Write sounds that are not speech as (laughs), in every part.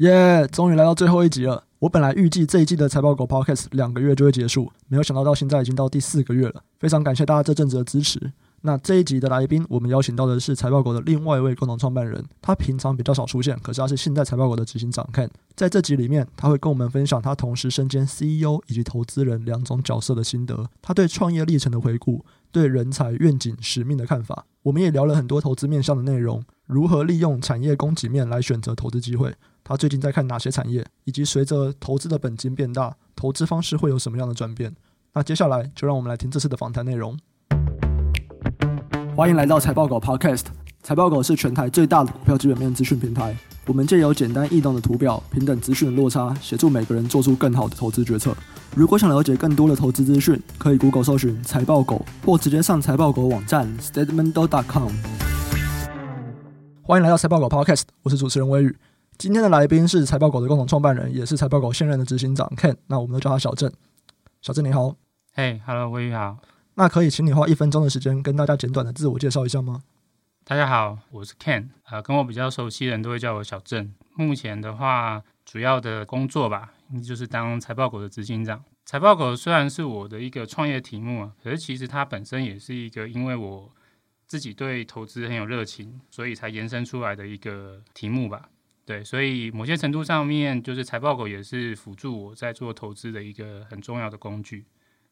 耶！终于来到最后一集了。我本来预计这一季的财报狗 Podcast 两个月就会结束，没有想到到现在已经到第四个月了。非常感谢大家这阵子的支持。那这一集的来宾，我们邀请到的是财报狗的另外一位共同创办人，他平常比较少出现，可是他是现在财报狗的执行长看。在这集里面，他会跟我们分享他同时身兼 CEO 以及投资人两种角色的心得，他对创业历程的回顾，对人才愿景使命的看法。我们也聊了很多投资面向的内容。如何利用产业供给面来选择投资机会？他最近在看哪些产业？以及随着投资的本金变大，投资方式会有什么样的转变？那接下来就让我们来听这次的访谈内容。欢迎来到财报狗 Podcast。财报狗是全台最大的股票基本面资讯平台。我们借由简单易懂的图表、平等资讯的落差，协助每个人做出更好的投资决策。如果想了解更多的投资资讯，可以 Google 搜寻财报狗，或直接上财报狗网站 statementdog.com。欢迎来到财报狗 Podcast，我是主持人威宇。今天的来宾是财报狗的共同创办人，也是财报狗现任的执行长 Ken。那我们都叫他小郑。小郑你好，嘿，Hello，威宇好。那可以请你花一分钟的时间跟大家简短的自我介绍一下吗？大家好，我是 Ken，呃，跟我比较熟悉的人都会叫我小郑。目前的话，主要的工作吧，就是当财报狗的执行长。财报狗虽然是我的一个创业题目啊，可是其实它本身也是一个，因为我。自己对投资很有热情，所以才延伸出来的一个题目吧。对，所以某些程度上面，就是财报狗也是辅助我在做投资的一个很重要的工具。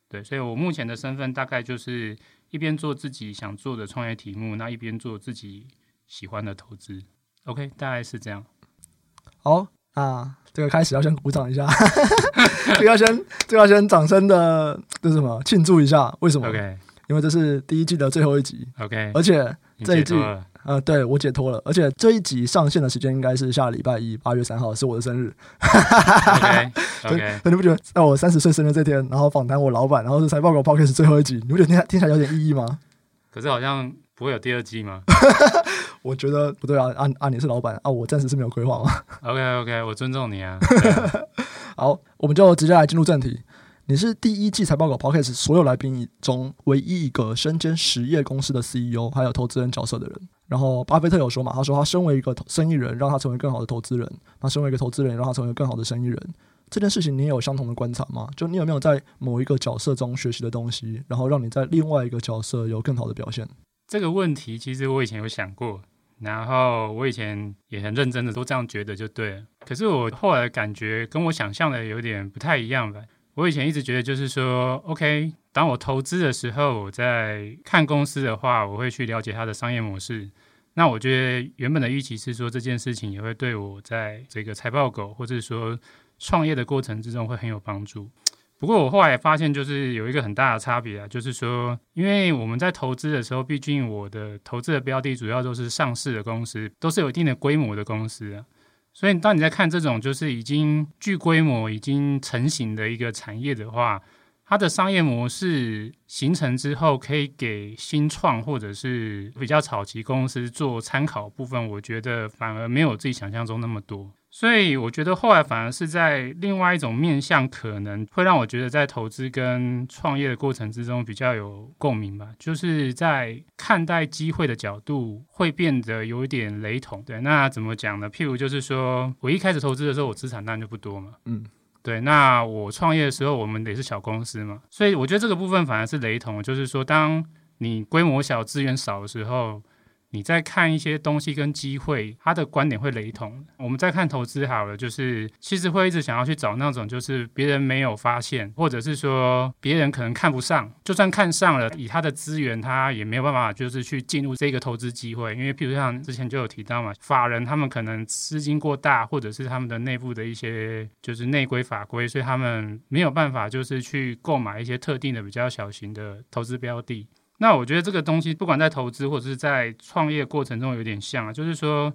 对，所以我目前的身份大概就是一边做自己想做的创业题目，那一边做自己喜欢的投资。OK，大概是这样。好啊，这个开始要先鼓掌一下，(laughs) 这个要先，这个要先掌声的，这是什么？庆祝一下？为什么？OK。因为这是第一季的最后一集，OK，而且这一季，呃，对我解脱了，而且这一集上线的时间应该是下礼拜一，八月三号是我的生日，OK，OK，(laughs) okay. 你不觉得在我三十岁生日这天，然后访谈我老板，然后是财报狗 Podcast 最后一集，你不觉得听听起来有点意义吗？(laughs) 可是好像不会有第二季吗？(laughs) 我觉得不对啊，啊啊，你是老板啊，我暂时是没有规划吗。OK，OK，okay, okay, 我尊重你啊。好，我们就直接来进入正题。你是第一季财报稿 Podcast 所有来宾中唯一一个身兼实业公司的 CEO，还有投资人角色的人。然后巴菲特有说嘛，他说他身为一个生意人，让他成为更好的投资人；他身为一个投资人，让他成为更好的生意人。这件事情你也有相同的观察吗？就你有没有在某一个角色中学习的东西，然后让你在另外一个角色有更好的表现？这个问题其实我以前有想过，然后我以前也很认真的都这样觉得就对了。可是我后来感觉跟我想象的有点不太一样吧。我以前一直觉得，就是说，OK，当我投资的时候，我在看公司的话，我会去了解它的商业模式。那我觉得原本的预期是说，这件事情也会对我在这个财报狗或者说创业的过程之中会很有帮助。不过我后来发现，就是有一个很大的差别啊，就是说，因为我们在投资的时候，毕竟我的投资的标的主要都是上市的公司，都是有一定的规模的公司啊。所以，当你在看这种就是已经具规模、已经成型的一个产业的话，它的商业模式形成之后，可以给新创或者是比较早期公司做参考部分，我觉得反而没有自己想象中那么多。所以我觉得后来反而是在另外一种面向，可能会让我觉得在投资跟创业的过程之中比较有共鸣吧。就是在看待机会的角度会变得有一点雷同。对，那怎么讲呢？譬如就是说我一开始投资的时候，我资产当然就不多嘛。嗯，对。那我创业的时候，我们也是小公司嘛，所以我觉得这个部分反而是雷同。就是说，当你规模小、资源少的时候。你在看一些东西跟机会，他的观点会雷同。我们在看投资好了，就是其实会一直想要去找那种就是别人没有发现，或者是说别人可能看不上，就算看上了，以他的资源，他也没有办法就是去进入这个投资机会。因为譬如像之前就有提到嘛，法人他们可能资金过大，或者是他们的内部的一些就是内规法规，所以他们没有办法就是去购买一些特定的比较小型的投资标的。那我觉得这个东西，不管在投资或者是在创业过程中，有点像啊，就是说，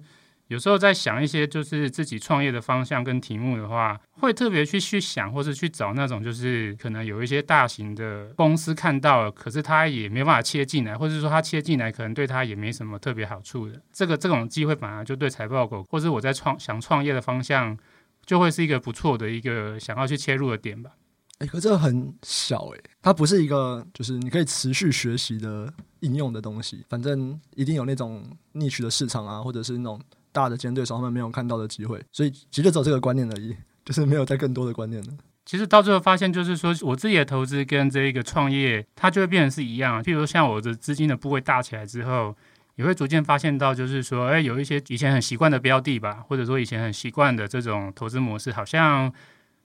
有时候在想一些就是自己创业的方向跟题目的话，会特别去去想，或是去找那种就是可能有一些大型的公司看到了，可是他也没办法切进来，或者说他切进来可能对他也没什么特别好处的。这个这种机会反而就对财报狗，或是我在创想创业的方向，就会是一个不错的一个想要去切入的点吧。哎，可这个很小哎，它不是一个就是你可以持续学习的应用的东西。反正一定有那种 niche 的市场啊，或者是那种大的尖对手他们没有看到的机会，所以其实走这个观念而已，就是没有再更多的观念了。其实到最后发现，就是说我自己的投资跟这一个创业，它就会变成是一样。譬如说，像我的资金的部位大起来之后，也会逐渐发现到，就是说，哎，有一些以前很习惯的标的吧，或者说以前很习惯的这种投资模式，好像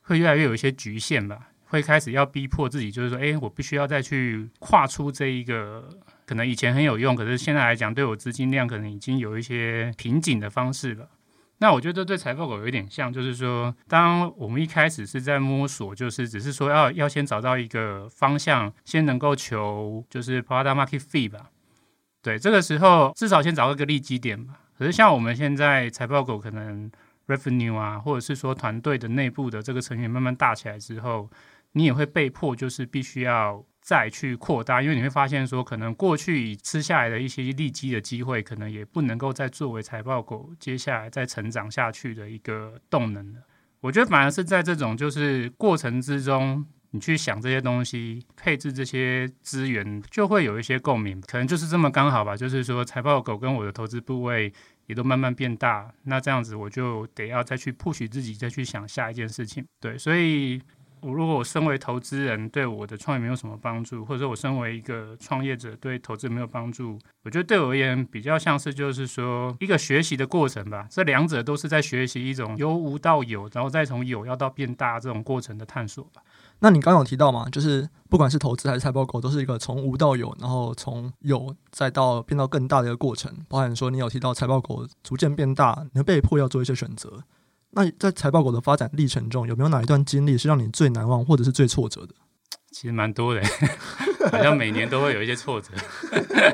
会越来越有一些局限吧，会开始要逼迫自己，就是说，哎，我必须要再去跨出这一个可能以前很有用，可是现在来讲对我资金量可能已经有一些瓶颈的方式了。那我觉得这对财报狗有一点像，就是说，当我们一开始是在摸索，就是只是说要要先找到一个方向，先能够求就是 product market fee 吧。对，这个时候至少先找到一个利基点吧。可是像我们现在财报狗可能 revenue 啊，或者是说团队的内部的这个成员慢慢大起来之后，你也会被迫就是必须要。再去扩大，因为你会发现说，可能过去吃下来的一些利基的机会，可能也不能够再作为财报狗接下来再成长下去的一个动能了。我觉得反而是在这种就是过程之中，你去想这些东西，配置这些资源，就会有一些共鸣。可能就是这么刚好吧，就是说财报狗跟我的投资部位也都慢慢变大，那这样子我就得要再去 push 自己，再去想下一件事情。对，所以。我如果我身为投资人，对我的创业没有什么帮助，或者说我身为一个创业者对投资没有帮助，我觉得对我而言比较像是就是说一个学习的过程吧。这两者都是在学习一种由无到有，然后再从有要到变大这种过程的探索吧。那你刚有提到嘛，就是不管是投资还是财报狗，都是一个从无到有，然后从有再到变到更大的一个过程。包含说你有提到财报狗逐渐变大，你被迫要做一些选择。那在财报狗的发展历程中，有没有哪一段经历是让你最难忘，或者是最挫折的？其实蛮多的，好像每年都会有一些挫折。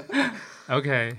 (laughs) OK，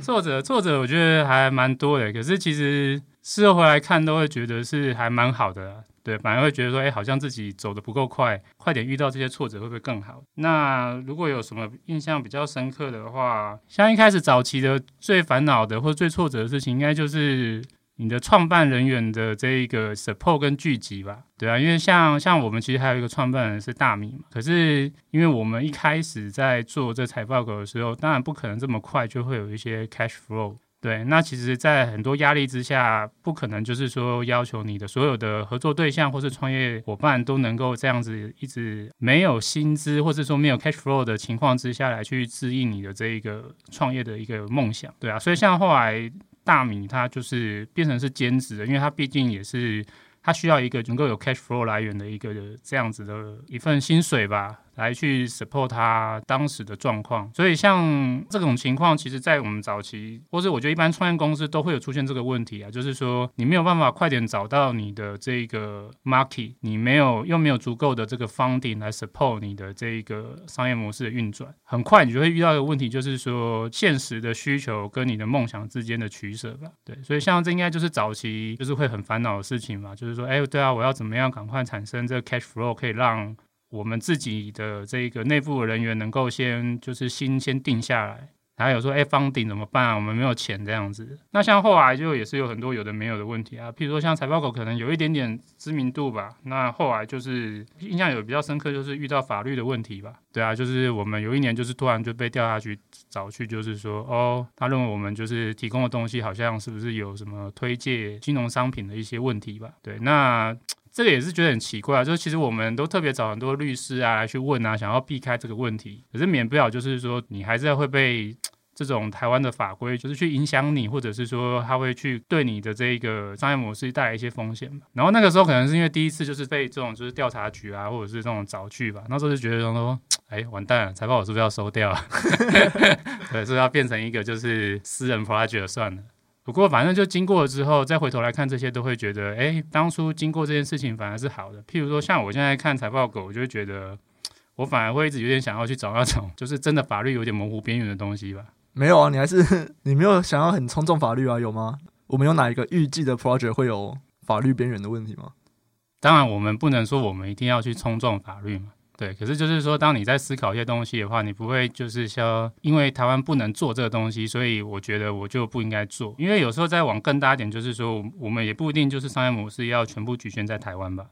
挫折挫折，我觉得还蛮多的。可是其实事后回来看，都会觉得是还蛮好的。对，反而会觉得说，哎，好像自己走得不够快，快点遇到这些挫折会不会更好？那如果有什么印象比较深刻的话，像一开始早期的最烦恼的或最挫折的事情，应该就是。你的创办人员的这一个 support 跟聚集吧，对啊，因为像像我们其实还有一个创办人是大米嘛，可是因为我们一开始在做这财报狗的时候，当然不可能这么快就会有一些 cash flow，对，那其实，在很多压力之下，不可能就是说要求你的所有的合作对象或是创业伙伴都能够这样子一直没有薪资或者说没有 cash flow 的情况之下来去支应你的这一个创业的一个梦想，对啊，所以像后来。大米它就是变成是兼职的，因为它毕竟也是它需要一个能够有 cash flow 来源的一个这样子的一份薪水吧。来去 support 他当时的状况，所以像这种情况，其实，在我们早期，或是我觉得一般创业公司都会有出现这个问题啊，就是说你没有办法快点找到你的这个 market，你没有又没有足够的这个 funding 来 support 你的这一个商业模式的运转，很快你就会遇到一个问题，就是说现实的需求跟你的梦想之间的取舍吧。对，所以像这应该就是早期就是会很烦恼的事情嘛，就是说，哎，对啊，我要怎么样赶快产生这个 cash flow，可以让我们自己的这个内部人员能够先就是心先定下来，还有说，哎欸，房顶怎么办啊？我们没有钱这样子。那像后来就也是有很多有的没有的问题啊，譬如说像财报狗可能有一点点知名度吧，那后来就是印象有比较深刻，就是遇到法律的问题吧。对啊，就是我们有一年就是突然就被调查局找去，就是说，哦，他认为我们就是提供的东西好像是不是有什么推介金融商品的一些问题吧？对，那。这个也是觉得很奇怪啊，就是其实我们都特别找很多律师啊来去问啊，想要避开这个问题，可是免不了就是说你还是会被这种台湾的法规就是去影响你，或者是说他会去对你的这一个商业模式带来一些风险。然后那个时候可能是因为第一次就是被这种就是调查局啊，或者是这种找去吧，那时候就觉得说，哎，完蛋了，财报我是不是要收掉啊？(laughs) 对，是要变成一个就是私人 project 算了。不过，反正就经过了之后，再回头来看这些，都会觉得，哎，当初经过这件事情反而是好的。譬如说，像我现在看财报狗，我就会觉得，我反而会一直有点想要去找那种，就是真的法律有点模糊边缘的东西吧。没有啊，你还是 (laughs) 你没有想要很冲撞法律啊？有吗？我们有哪一个预计的 project 会有法律边缘的问题吗？当然，我们不能说我们一定要去冲撞法律嘛。对，可是就是说，当你在思考一些东西的话，你不会就是说，因为台湾不能做这个东西，所以我觉得我就不应该做。因为有时候再往更大一点，就是说，我们也不一定就是商业模式要全部局限在台湾吧。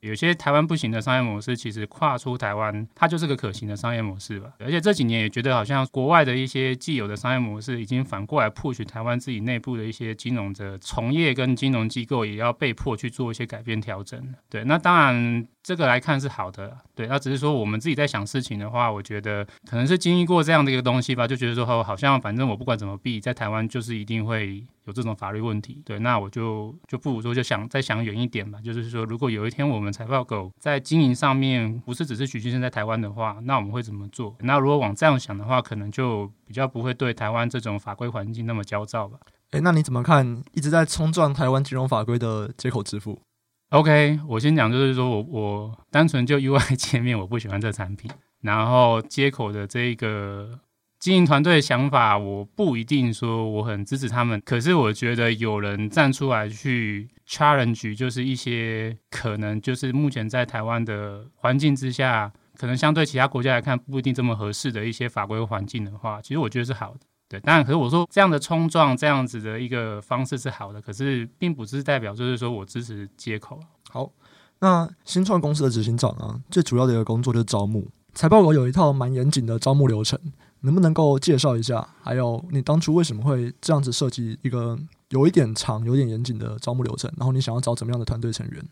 有些台湾不行的商业模式，其实跨出台湾，它就是个可行的商业模式吧。而且这几年也觉得好像国外的一些既有的商业模式，已经反过来 push 台湾自己内部的一些金融的从业跟金融机构，也要被迫去做一些改变调整。对，那当然这个来看是好的，对。那只是说我们自己在想事情的话，我觉得可能是经历过这样的一个东西吧，就觉得说哦，好像反正我不管怎么避，在台湾就是一定会。有这种法律问题，对，那我就就不如说就想再想远一点吧，就是说，如果有一天我们财报狗在经营上面不是只是局限在台湾的话，那我们会怎么做？那如果往这样想的话，可能就比较不会对台湾这种法规环境那么焦躁吧。诶，那你怎么看一直在冲撞台湾金融法规的接口支付？OK，我先讲，就是说我我单纯就 UI 界面我不喜欢这产品，然后接口的这个。经营团队的想法，我不一定说我很支持他们，可是我觉得有人站出来去 challenge，就是一些可能就是目前在台湾的环境之下，可能相对其他国家来看不一定这么合适的一些法规环境的话，其实我觉得是好的。对，当然，可是我说这样的冲撞，这样子的一个方式是好的，可是并不是代表就是说我支持接口。好，那新创公司的执行长啊，最主要的一个工作就是招募。财报狗有一套蛮严谨的招募流程。能不能够介绍一下？还有你当初为什么会这样子设计一个有一点长、有点严谨的招募流程？然后你想要找怎么样的团队成员？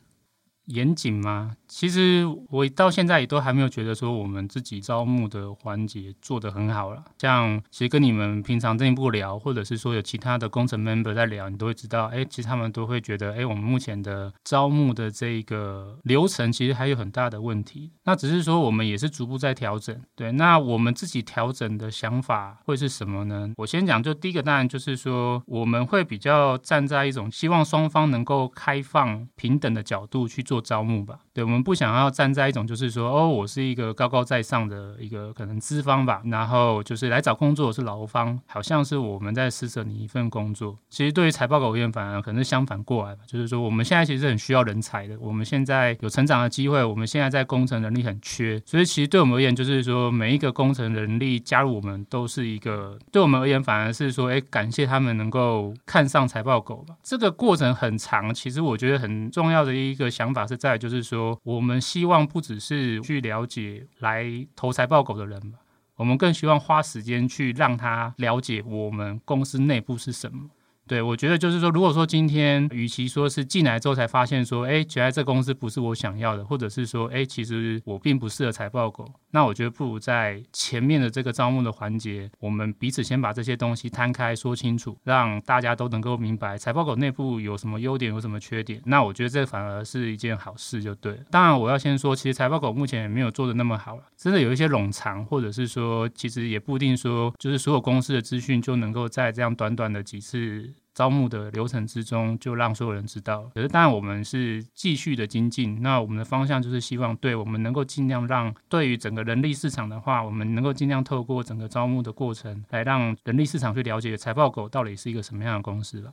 严谨吗？其实我到现在也都还没有觉得说我们自己招募的环节做得很好了。像其实跟你们平常进一步聊，或者是说有其他的工程 member 在聊，你都会知道，哎，其实他们都会觉得，哎，我们目前的招募的这个流程其实还有很大的问题。那只是说我们也是逐步在调整。对，那我们自己调整的想法会是什么呢？我先讲，就第一个当然就是说，我们会比较站在一种希望双方能够开放平等的角度去做。招募吧，对，我们不想要站在一种就是说，哦，我是一个高高在上的一个可能资方吧，然后就是来找工作是劳方，好像是我们在施舍你一份工作。其实对于财报狗而言，反而可能是相反过来吧，就是说我们现在其实很需要人才的，我们现在有成长的机会，我们现在在工程能力很缺，所以其实对我们而言，就是说每一个工程能力加入我们都是一个，对我们而言反而是说，哎，感谢他们能够看上财报狗吧。这个过程很长，其实我觉得很重要的一个想法。是在就是说，我们希望不只是去了解来投财报狗的人吧，我们更希望花时间去让他了解我们公司内部是什么。对，我觉得就是说，如果说今天，与其说是进来之后才发现说，哎，觉得这公司不是我想要的，或者是说，哎，其实我并不适合财报狗，那我觉得不如在前面的这个招募的环节，我们彼此先把这些东西摊开说清楚，让大家都能够明白财报狗内部有什么优点，有什么缺点。那我觉得这反而是一件好事，就对了。当然，我要先说，其实财报狗目前也没有做得那么好了，真的有一些冗长，或者是说，其实也不一定说，就是所有公司的资讯就能够在这样短短的几次。招募的流程之中，就让所有人知道。可是，当然我们是继续的精进。那我们的方向就是希望，对我们能够尽量让对于整个人力市场的话，我们能够尽量透过整个招募的过程，来让人力市场去了解财报狗到底是一个什么样的公司吧。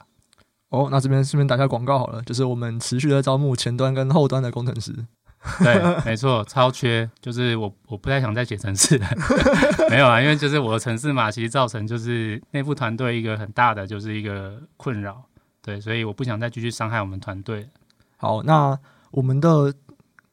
哦，那这边顺便打下广告好了，就是我们持续的招募前端跟后端的工程师。(laughs) 对，没错，超缺，就是我我不太想再写城市了，(laughs) 没有啊，因为就是我的城市嘛，其实造成就是内部团队一个很大的就是一个困扰，对，所以我不想再继续伤害我们团队。好，那我们的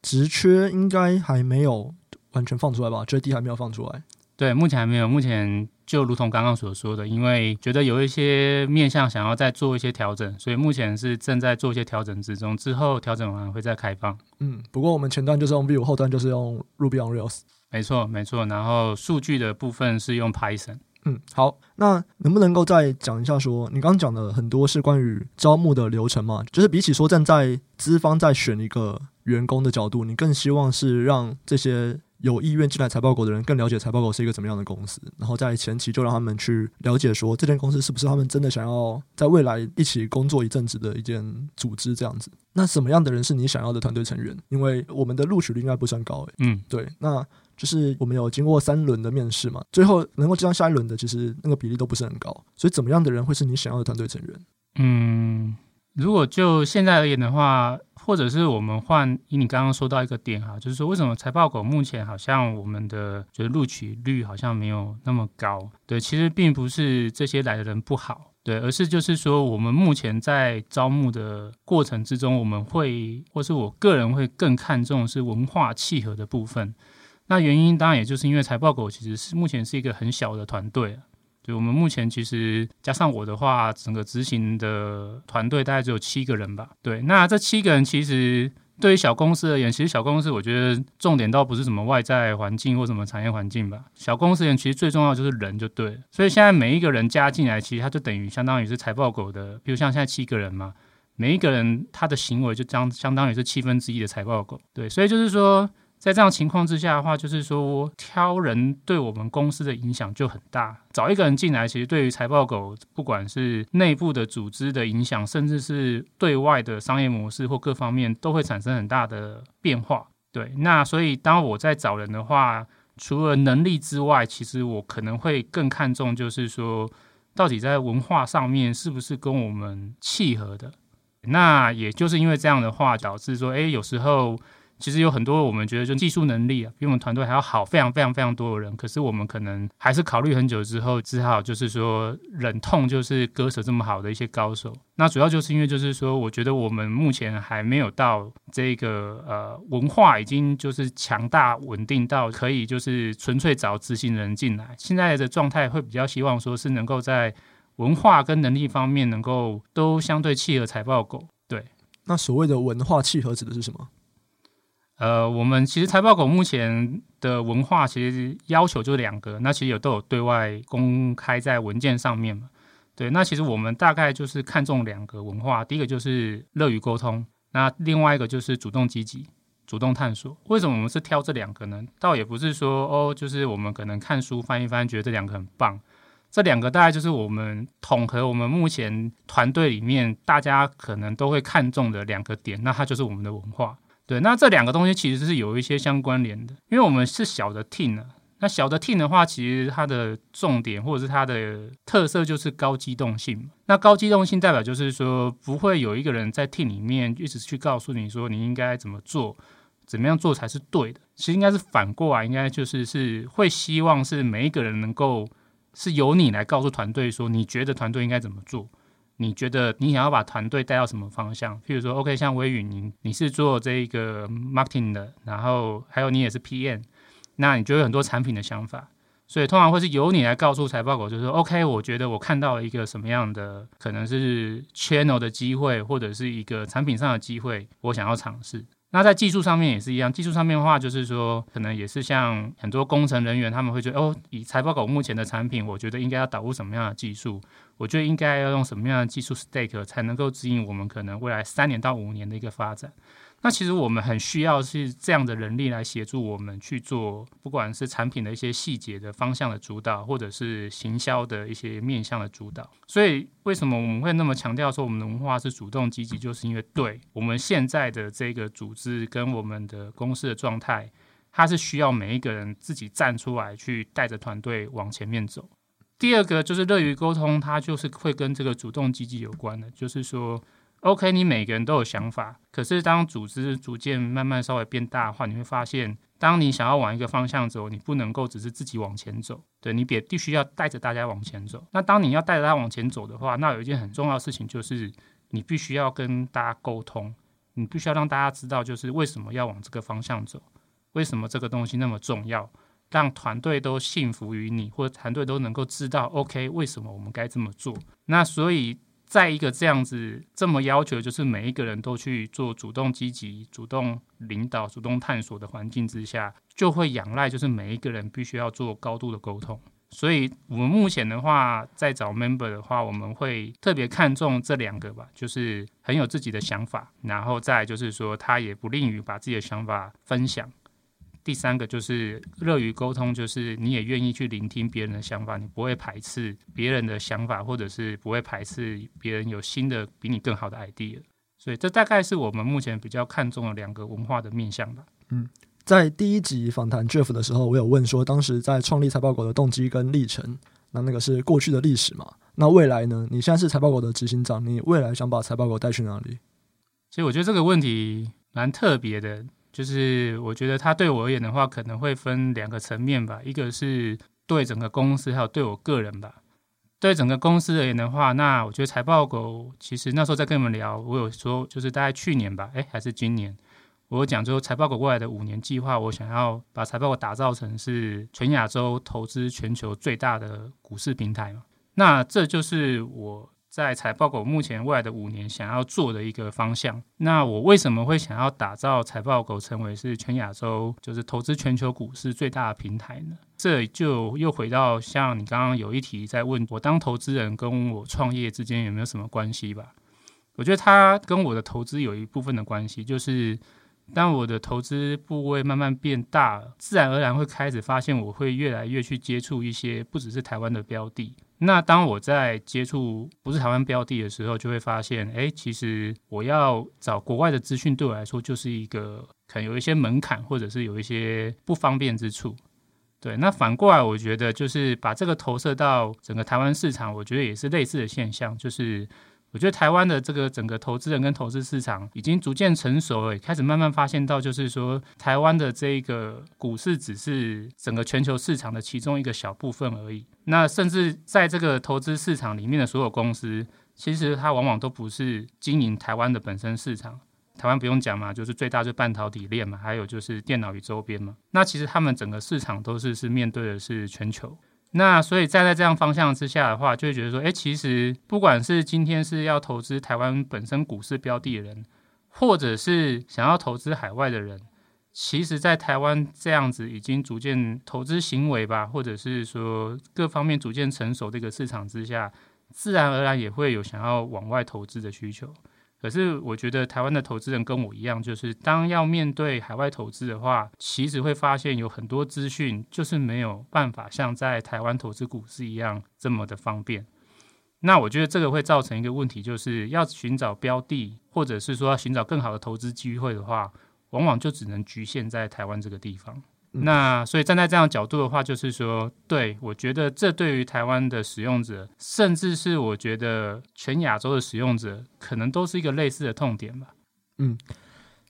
职缺应该还没有完全放出来吧？JD 还没有放出来。对，目前还没有。目前就如同刚刚所说的，因为觉得有一些面向想要再做一些调整，所以目前是正在做一些调整之中。之后调整完会再开放。嗯，不过我们前端就是用 Vue，后端就是用 Ruby on Rails。没错，没错。然后数据的部分是用 Python。嗯，好。那能不能够再讲一下说，说你刚刚讲的很多是关于招募的流程嘛？就是比起说站在资方在选一个员工的角度，你更希望是让这些。有意愿进来财报狗的人更了解财报狗是一个怎么样的公司，然后在前期就让他们去了解说，这间公司是不是他们真的想要在未来一起工作一阵子的一间组织这样子。那什么样的人是你想要的团队成员？因为我们的录取率应该不算高诶。嗯，对，那就是我们有经过三轮的面试嘛，最后能够进到下一轮的，其实那个比例都不是很高。所以怎么样的人会是你想要的团队成员？嗯。如果就现在而言的话，或者是我们换以你刚刚说到一个点哈，就是说为什么财报狗目前好像我们的觉得录取率好像没有那么高？对，其实并不是这些来的人不好，对，而是就是说，我们目前在招募的过程之中，我们会或是我个人会更看重是文化契合的部分。那原因当然也就是因为财报狗其实是目前是一个很小的团队，对，我们目前其实加上我的话，整个执行的团队大概只有七个人吧。对，那这七个人其实。对于小公司而言，其实小公司我觉得重点倒不是什么外在环境或什么产业环境吧。小公司而言，其实最重要就是人就对。所以现在每一个人加进来，其实他就等于相当于是财报狗的，比如像现在七个人嘛，每一个人他的行为就将相当于是七分之一的财报狗。对，所以就是说。在这样情况之下的话，就是说挑人对我们公司的影响就很大。找一个人进来，其实对于财报狗，不管是内部的组织的影响，甚至是对外的商业模式或各方面，都会产生很大的变化。对，那所以当我在找人的话，除了能力之外，其实我可能会更看重，就是说到底在文化上面是不是跟我们契合的。那也就是因为这样的话，导致说，哎，有时候。其实有很多我们觉得就技术能力啊，比我们团队还要好，非常非常非常多的人。可是我们可能还是考虑很久之后，只好就是说忍痛就是割舍这么好的一些高手。那主要就是因为就是说，我觉得我们目前还没有到这个呃文化已经就是强大稳定到可以就是纯粹找执行人进来。现在的状态会比较希望说是能够在文化跟能力方面能够都相对契合财报狗。对，那所谓的文化契合指的是什么？呃，我们其实财报狗目前的文化其实要求就两个，那其实有都有对外公开在文件上面嘛。对，那其实我们大概就是看重两个文化，第一个就是乐于沟通，那另外一个就是主动积极、主动探索。为什么我们是挑这两个呢？倒也不是说哦，就是我们可能看书翻一翻，觉得这两个很棒。这两个大概就是我们统合我们目前团队里面大家可能都会看重的两个点，那它就是我们的文化。对，那这两个东西其实是有一些相关联的，因为我们是小的 team 啊。那小的 team 的话，其实它的重点或者是它的特色就是高机动性。那高机动性代表就是说，不会有一个人在 team 里面一直去告诉你说你应该怎么做，怎么样做才是对的。其实应该是反过来，应该就是是会希望是每一个人能够是由你来告诉团队说，你觉得团队应该怎么做。你觉得你想要把团队带到什么方向？譬如说，OK，像微宇，你你是做这一个 marketing 的，然后还有你也是 PM，那你就有很多产品的想法，所以通常会是由你来告诉财报狗，就是说，OK，我觉得我看到了一个什么样的可能是 channel 的机会，或者是一个产品上的机会，我想要尝试。那在技术上面也是一样，技术上面的话，就是说，可能也是像很多工程人员，他们会觉得，哦，以财报狗目前的产品，我觉得应该要导入什么样的技术，我觉得应该要用什么样的技术 stack 才能够指引我们可能未来三年到五年的一个发展。那其实我们很需要是这样的人力来协助我们去做，不管是产品的一些细节的方向的主导，或者是行销的一些面向的主导。所以为什么我们会那么强调说我们的文化是主动积极，就是因为对我们现在的这个组织跟我们的公司的状态，它是需要每一个人自己站出来去带着团队往前面走。第二个就是乐于沟通，它就是会跟这个主动积极有关的，就是说。OK，你每个人都有想法，可是当组织逐渐慢慢稍微变大的话，你会发现，当你想要往一个方向走，你不能够只是自己往前走，对，你别必须要带着大家往前走。那当你要带着大家往前走的话，那有一件很重要的事情就是，你必须要跟大家沟通，你必须要让大家知道，就是为什么要往这个方向走，为什么这个东西那么重要，让团队都信服于你，或者团队都能够知道，OK，为什么我们该这么做。那所以。在一个这样子这么要求，就是每一个人都去做主动积极、主动领导、主动探索的环境之下，就会仰赖就是每一个人必须要做高度的沟通。所以，我们目前的话，在找 member 的话，我们会特别看重这两个吧，就是很有自己的想法，然后再就是说，他也不吝于把自己的想法分享。第三个就是乐于沟通，就是你也愿意去聆听别人的想法，你不会排斥别人的想法，或者是不会排斥别人有新的比你更好的 idea。所以这大概是我们目前比较看重的两个文化的面向吧。嗯，在第一集访谈 Jeff 的时候，我有问说，当时在创立财报狗的动机跟历程，那那个是过去的历史嘛？那未来呢？你现在是财报狗的执行长，你未来想把财报狗带去哪里？其实我觉得这个问题蛮特别的。就是我觉得他对我而言的话，可能会分两个层面吧。一个是对整个公司，还有对我个人吧。对整个公司而言的话，那我觉得财报狗其实那时候在跟你们聊，我有说就是大概去年吧，哎，还是今年，我有讲说财报狗未来的五年计划，我想要把财报狗打造成是全亚洲投资全球最大的股市平台嘛。那这就是我。在财报狗目前未来的五年想要做的一个方向，那我为什么会想要打造财报狗成为是全亚洲就是投资全球股市最大的平台呢？这就又回到像你刚刚有一题在问我，当投资人跟我创业之间有没有什么关系吧？我觉得它跟我的投资有一部分的关系，就是当我的投资部位慢慢变大，自然而然会开始发现我会越来越去接触一些不只是台湾的标的。那当我在接触不是台湾标的的时候，就会发现，哎，其实我要找国外的资讯，对我来说就是一个可能有一些门槛，或者是有一些不方便之处。对，那反过来，我觉得就是把这个投射到整个台湾市场，我觉得也是类似的现象，就是。我觉得台湾的这个整个投资人跟投资市场已经逐渐成熟了，也开始慢慢发现到，就是说台湾的这个股市只是整个全球市场的其中一个小部分而已。那甚至在这个投资市场里面的所有公司，其实它往往都不是经营台湾的本身市场。台湾不用讲嘛，就是最大就半导体链嘛，还有就是电脑与周边嘛。那其实他们整个市场都是是面对的是全球。那所以站在这样方向之下的话，就会觉得说，哎，其实不管是今天是要投资台湾本身股市标的的人，或者是想要投资海外的人，其实，在台湾这样子已经逐渐投资行为吧，或者是说各方面逐渐成熟的一个市场之下，自然而然也会有想要往外投资的需求。可是我觉得台湾的投资人跟我一样，就是当要面对海外投资的话，其实会发现有很多资讯就是没有办法像在台湾投资股市一样这么的方便。那我觉得这个会造成一个问题，就是要寻找标的，或者是说要寻找更好的投资机会的话，往往就只能局限在台湾这个地方。那所以站在这样角度的话，就是说，对，我觉得这对于台湾的使用者，甚至是我觉得全亚洲的使用者，可能都是一个类似的痛点吧。嗯，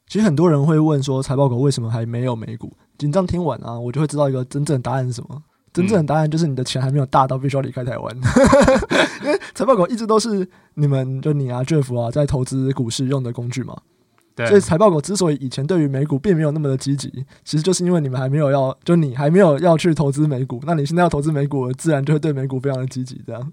其实很多人会问说，财报狗为什么还没有美股？紧张听完啊，我就会知道一个真正的答案是什么。真正的答案就是你的钱还没有大到必须要离开台湾。(laughs) 因为财报狗一直都是你们就你啊，Jeff 啊，在投资股市用的工具嘛。所以财报狗之所以以前对于美股并没有那么的积极，其实就是因为你们还没有要，就你还没有要去投资美股，那你现在要投资美股，自然就会对美股非常的积极，这样。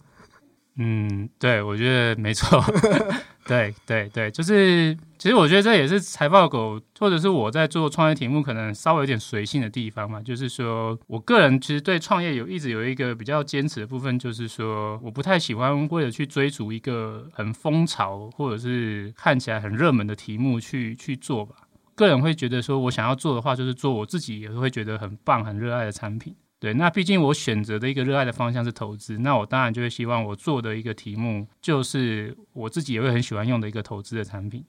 嗯，对，我觉得没错。(laughs) 对对对，就是其实我觉得这也是财报狗，或者是我在做创业题目可能稍微有点随性的地方嘛。就是说我个人其实对创业有一直有一个比较坚持的部分，就是说我不太喜欢为了去追逐一个很风潮或者是看起来很热门的题目去去做吧。个人会觉得说我想要做的话，就是做我自己也会觉得很棒、很热爱的产品。对，那毕竟我选择的一个热爱的方向是投资，那我当然就会希望我做的一个题目就是我自己也会很喜欢用的一个投资的产品。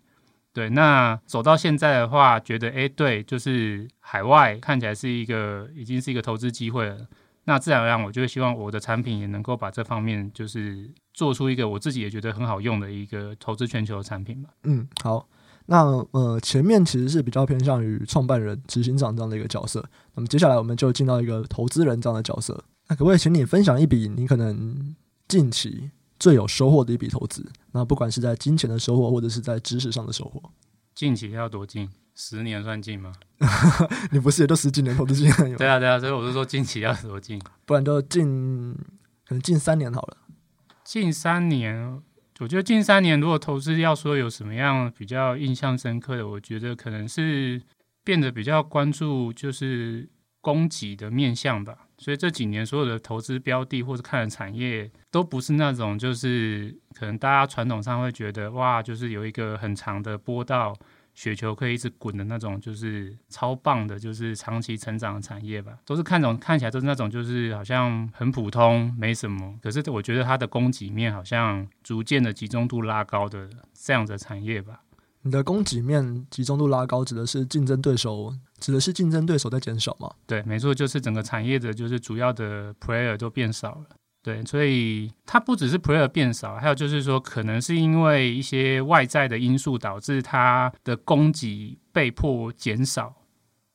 对，那走到现在的话，觉得哎，对，就是海外看起来是一个已经是一个投资机会了，那自然而然我就会希望我的产品也能够把这方面就是做出一个我自己也觉得很好用的一个投资全球的产品吧。嗯，好。那呃，前面其实是比较偏向于创办人、执行长这样的一个角色。那么接下来我们就进到一个投资人这样的角色。那可不可以请你分享一笔你可能近期最有收获的一笔投资？那不管是在金钱的收获，或者是在知识上的收获。近期要多近？十年算近吗？(laughs) 你不是也都十几年投资经验？对啊，对啊，所以我是说近期要多近？不然就近，可能近三年好了。近三年。我觉得近三年如果投资要说有什么样比较印象深刻的，我觉得可能是变得比较关注就是供给的面向吧。所以这几年所有的投资标的或者看的产业都不是那种就是可能大家传统上会觉得哇，就是有一个很长的波道。雪球可以一直滚的那种，就是超棒的，就是长期成长的产业吧。都是看种看起来都是那种，就是好像很普通，没什么。可是我觉得它的供给面好像逐渐的集中度拉高的这样的产业吧。你的供给面集中度拉高，指的是竞争对手，指的是竞争对手在减少吗？对，没错，就是整个产业的，就是主要的 player 都变少了。对，所以它不只是 player 变少，还有就是说，可能是因为一些外在的因素导致它的供给被迫减少。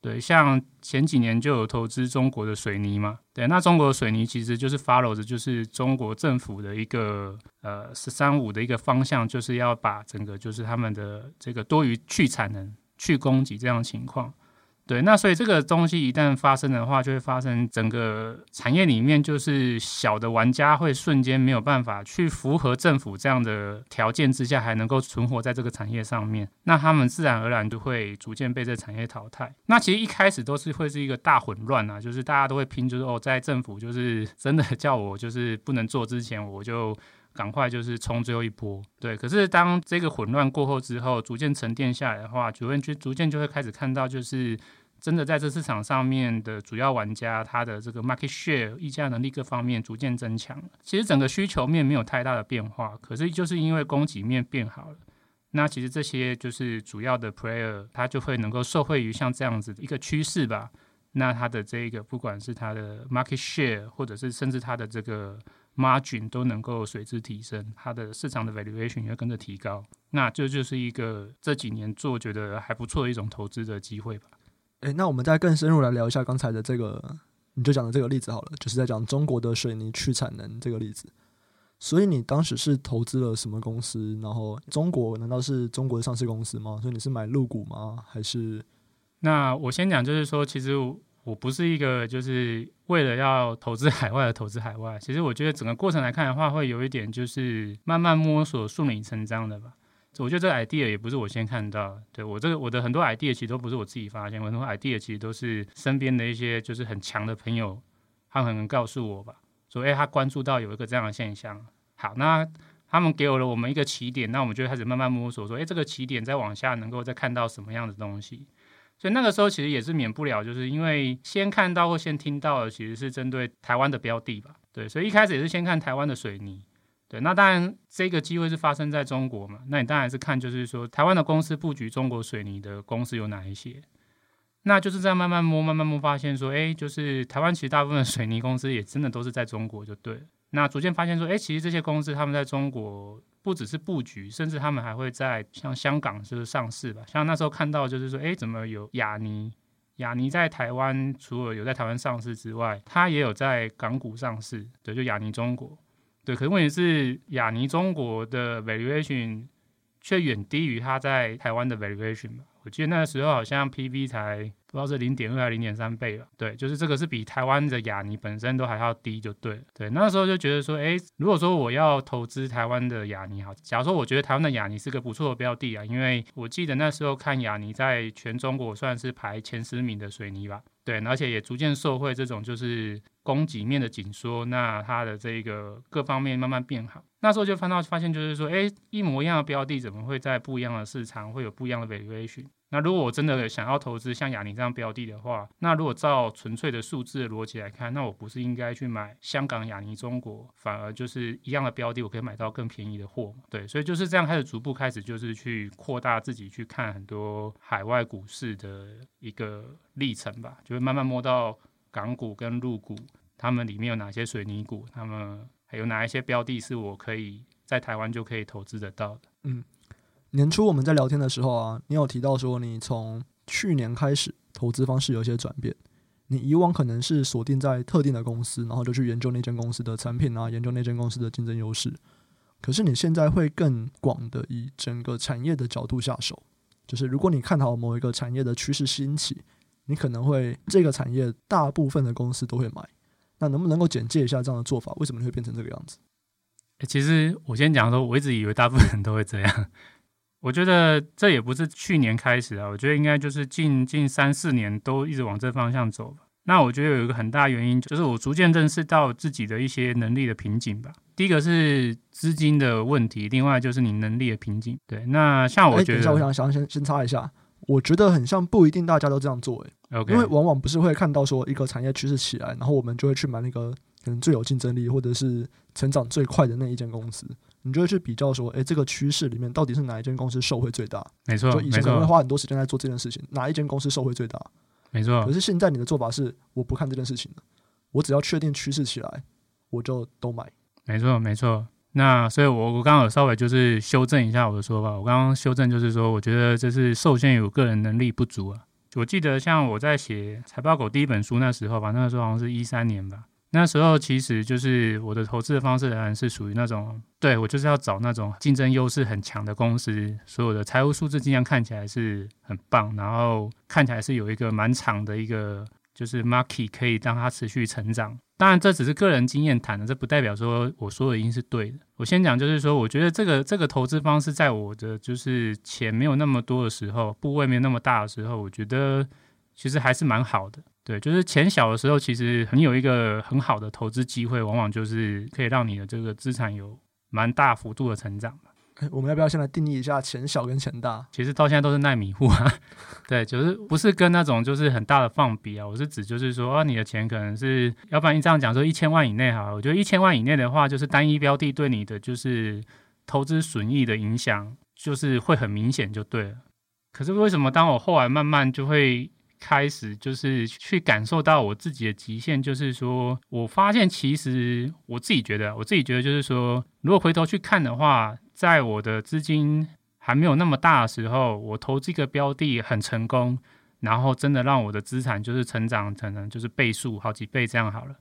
对，像前几年就有投资中国的水泥嘛，对，那中国的水泥其实就是 follow 着就是中国政府的一个呃“十三五”的一个方向，就是要把整个就是他们的这个多余去产能、去供给这样情况。对，那所以这个东西一旦发生的话，就会发生整个产业里面，就是小的玩家会瞬间没有办法去符合政府这样的条件之下，还能够存活在这个产业上面，那他们自然而然就会逐渐被这产业淘汰。那其实一开始都是会是一个大混乱啊，就是大家都会拼，就是哦，在政府就是真的 (laughs) 叫我就是不能做之前，我就。赶快就是冲最后一波，对。可是当这个混乱过后之后，逐渐沉淀下来的话，逐渐就逐渐就会开始看到，就是真的在这市场上面的主要玩家，他的这个 market share 议价能力各方面逐渐增强了。其实整个需求面没有太大的变化，可是就是因为供给面变好了，那其实这些就是主要的 player，他就会能够受惠于像这样子的一个趋势吧。那他的这个不管是他的 market share，或者是甚至他的这个。Margin 都能够随之提升，它的市场的 valuation 也会跟着提高，那这就是一个这几年做觉得还不错的一种投资的机会吧。诶，那我们再更深入来聊一下刚才的这个，你就讲的这个例子好了，就是在讲中国的水泥去产能这个例子。所以你当时是投资了什么公司？然后中国难道是中国的上市公司吗？所以你是买入股吗？还是？那我先讲，就是说，其实。我不是一个就是为了要投资海外而投资海外，其实我觉得整个过程来看的话，会有一点就是慢慢摸索、顺理成章的吧。我觉得这个 idea 也不是我先看到，对，我这个我的很多 idea 其实都不是我自己发现，我很多 idea 其实都是身边的一些就是很强的朋友，他们可能告诉我吧，说哎，他关注到有一个这样的现象。好，那他们给我了我们一个起点，那我们就开始慢慢摸索，说哎，这个起点再往下能够再看到什么样的东西。所以那个时候其实也是免不了，就是因为先看到或先听到的其实是针对台湾的标的吧，对，所以一开始也是先看台湾的水泥，对，那当然这个机会是发生在中国嘛，那你当然是看就是说台湾的公司布局中国水泥的公司有哪一些，那就是这样慢慢摸慢慢摸发现说，哎，就是台湾其实大部分水泥公司也真的都是在中国就对，那逐渐发现说，哎，其实这些公司他们在中国。不只是布局，甚至他们还会在像香港就是上市吧。像那时候看到就是说，哎，怎么有雅尼？雅尼在台湾除了有在台湾上市之外，它也有在港股上市。对，就雅尼中国。对，可是问题是雅尼中国的 valuation 却远低于它在台湾的 valuation 吧。我记得那个时候好像 PB 才不知道是零点二还是零点三倍了。对，就是这个是比台湾的亚泥本身都还要低，就对了。对，那时候就觉得说，哎，如果说我要投资台湾的亚泥，好，假如说我觉得台湾的亚泥是个不错的标的啊，因为我记得那时候看亚泥在全中国算是排前十名的水泥吧。对，而且也逐渐受惠这种就是供给面的紧缩，那它的这个各方面慢慢变好。那时候就翻到发现，就是说，哎，一模一样的标的，怎么会在不一样的市场会有不一样的 valuation？那如果我真的想要投资像亚泥这样标的的话，那如果照纯粹的数字逻辑来看，那我不是应该去买香港亚泥中国，反而就是一样的标的，我可以买到更便宜的货嘛？对，所以就是这样开始逐步开始就是去扩大自己去看很多海外股市的一个历程吧，就会慢慢摸到港股跟陆股，他们里面有哪些水泥股，他们。还有哪一些标的是我可以在台湾就可以投资得到的？嗯，年初我们在聊天的时候啊，你有提到说你从去年开始投资方式有一些转变。你以往可能是锁定在特定的公司，然后就去研究那间公司的产品啊，研究那间公司的竞争优势。可是你现在会更广的以整个产业的角度下手，就是如果你看好某一个产业的趋势兴起，你可能会这个产业大部分的公司都会买。那能不能够简介一下这样的做法？为什么你会变成这个样子？其实我先讲说，我一直以为大部分人都会这样。我觉得这也不是去年开始啊，我觉得应该就是近近三四年都一直往这方向走吧。那我觉得有一个很大原因，就是我逐渐认识到自己的一些能力的瓶颈吧。第一个是资金的问题，另外就是你能力的瓶颈。对，那像我觉得，欸、我想想先先插一下。我觉得很像，不一定大家都这样做诶，Okay. 因为往往不是会看到说一个产业趋势起来，然后我们就会去买那个可能最有竞争力或者是成长最快的那一间公司，你就会去比较说，诶，这个趋势里面到底是哪一间公司受惠最大？没错，就以前可能会花很多时间在做这件事情，哪一间公司受惠最大？没错。可是现在你的做法是，我不看这件事情了，我只要确定趋势起来，我就都买。没错，没错。那所以我，我我刚刚有稍微就是修正一下我的说法。我刚刚修正就是说，我觉得这是受限于我个人能力不足啊。我记得像我在写财报狗第一本书那时候吧，那个时候好像是一三年吧。那时候其实就是我的投资的方式，仍然是属于那种，对，我就是要找那种竞争优势很强的公司，所有的财务数字尽量看起来是很棒，然后看起来是有一个蛮长的一个就是 market 可以让它持续成长。当然这只是个人经验谈的，这不代表说我说的一定是对的。我先讲就是说，我觉得这个这个投资方式在我的就是钱没有那么多的时候，部位没有那么大的时候，我觉得其实还是蛮好的。对，就是钱小的时候，其实很有一个很好的投资机会，往往就是可以让你的这个资产有蛮大幅度的成长。欸，我们要不要先来定义一下钱小跟钱大？其实到现在都是奈米户啊。(laughs) 对，就是不是跟那种就是很大的放比啊，我是指就是说，啊，你的钱可能是，要不然你这样讲说一千万以内哈，我觉得一千万以内的话，就是单一标的对你的就是投资损益的影响，就是会很明显就对了。可是为什么当我后来慢慢就会。开始就是去感受到我自己的极限，就是说我发现其实我自己觉得，我自己觉得就是说，如果回头去看的话，在我的资金还没有那么大的时候，我投这个标的很成功，然后真的让我的资产就是成长，可能就是倍数好几倍这样好了。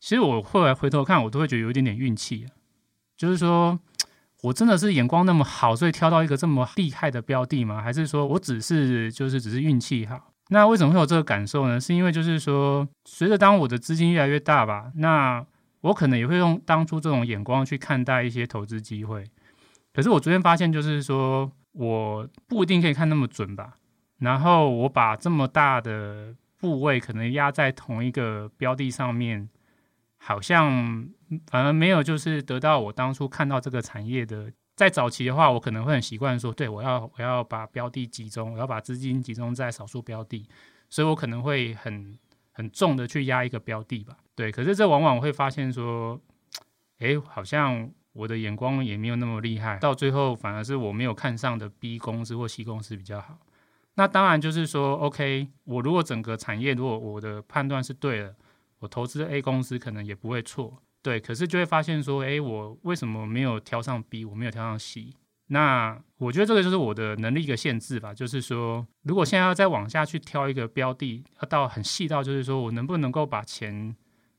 其实我后来回头看，我都会觉得有一点点运气，就是说我真的是眼光那么好，所以挑到一个这么厉害的标的吗？还是说我只是就是只是运气好？那为什么会有这个感受呢？是因为就是说，随着当我的资金越来越大吧，那我可能也会用当初这种眼光去看待一些投资机会。可是我昨天发现，就是说我不一定可以看那么准吧。然后我把这么大的部位可能压在同一个标的上面，好像反而没有就是得到我当初看到这个产业的。在早期的话，我可能会很习惯说，对，我要我要把标的集中，我要把资金集中在少数标的，所以我可能会很很重的去压一个标的吧。对，可是这往往会发现说，诶，好像我的眼光也没有那么厉害，到最后反而是我没有看上的 B 公司或 C 公司比较好。那当然就是说，OK，我如果整个产业如果我的判断是对的，我投资 A 公司可能也不会错。对，可是就会发现说，哎，我为什么没有挑上 B，我没有挑上 C？那我觉得这个就是我的能力一个限制吧。就是说，如果现在要再往下去挑一个标的，要到很细到，就是说我能不能够把钱，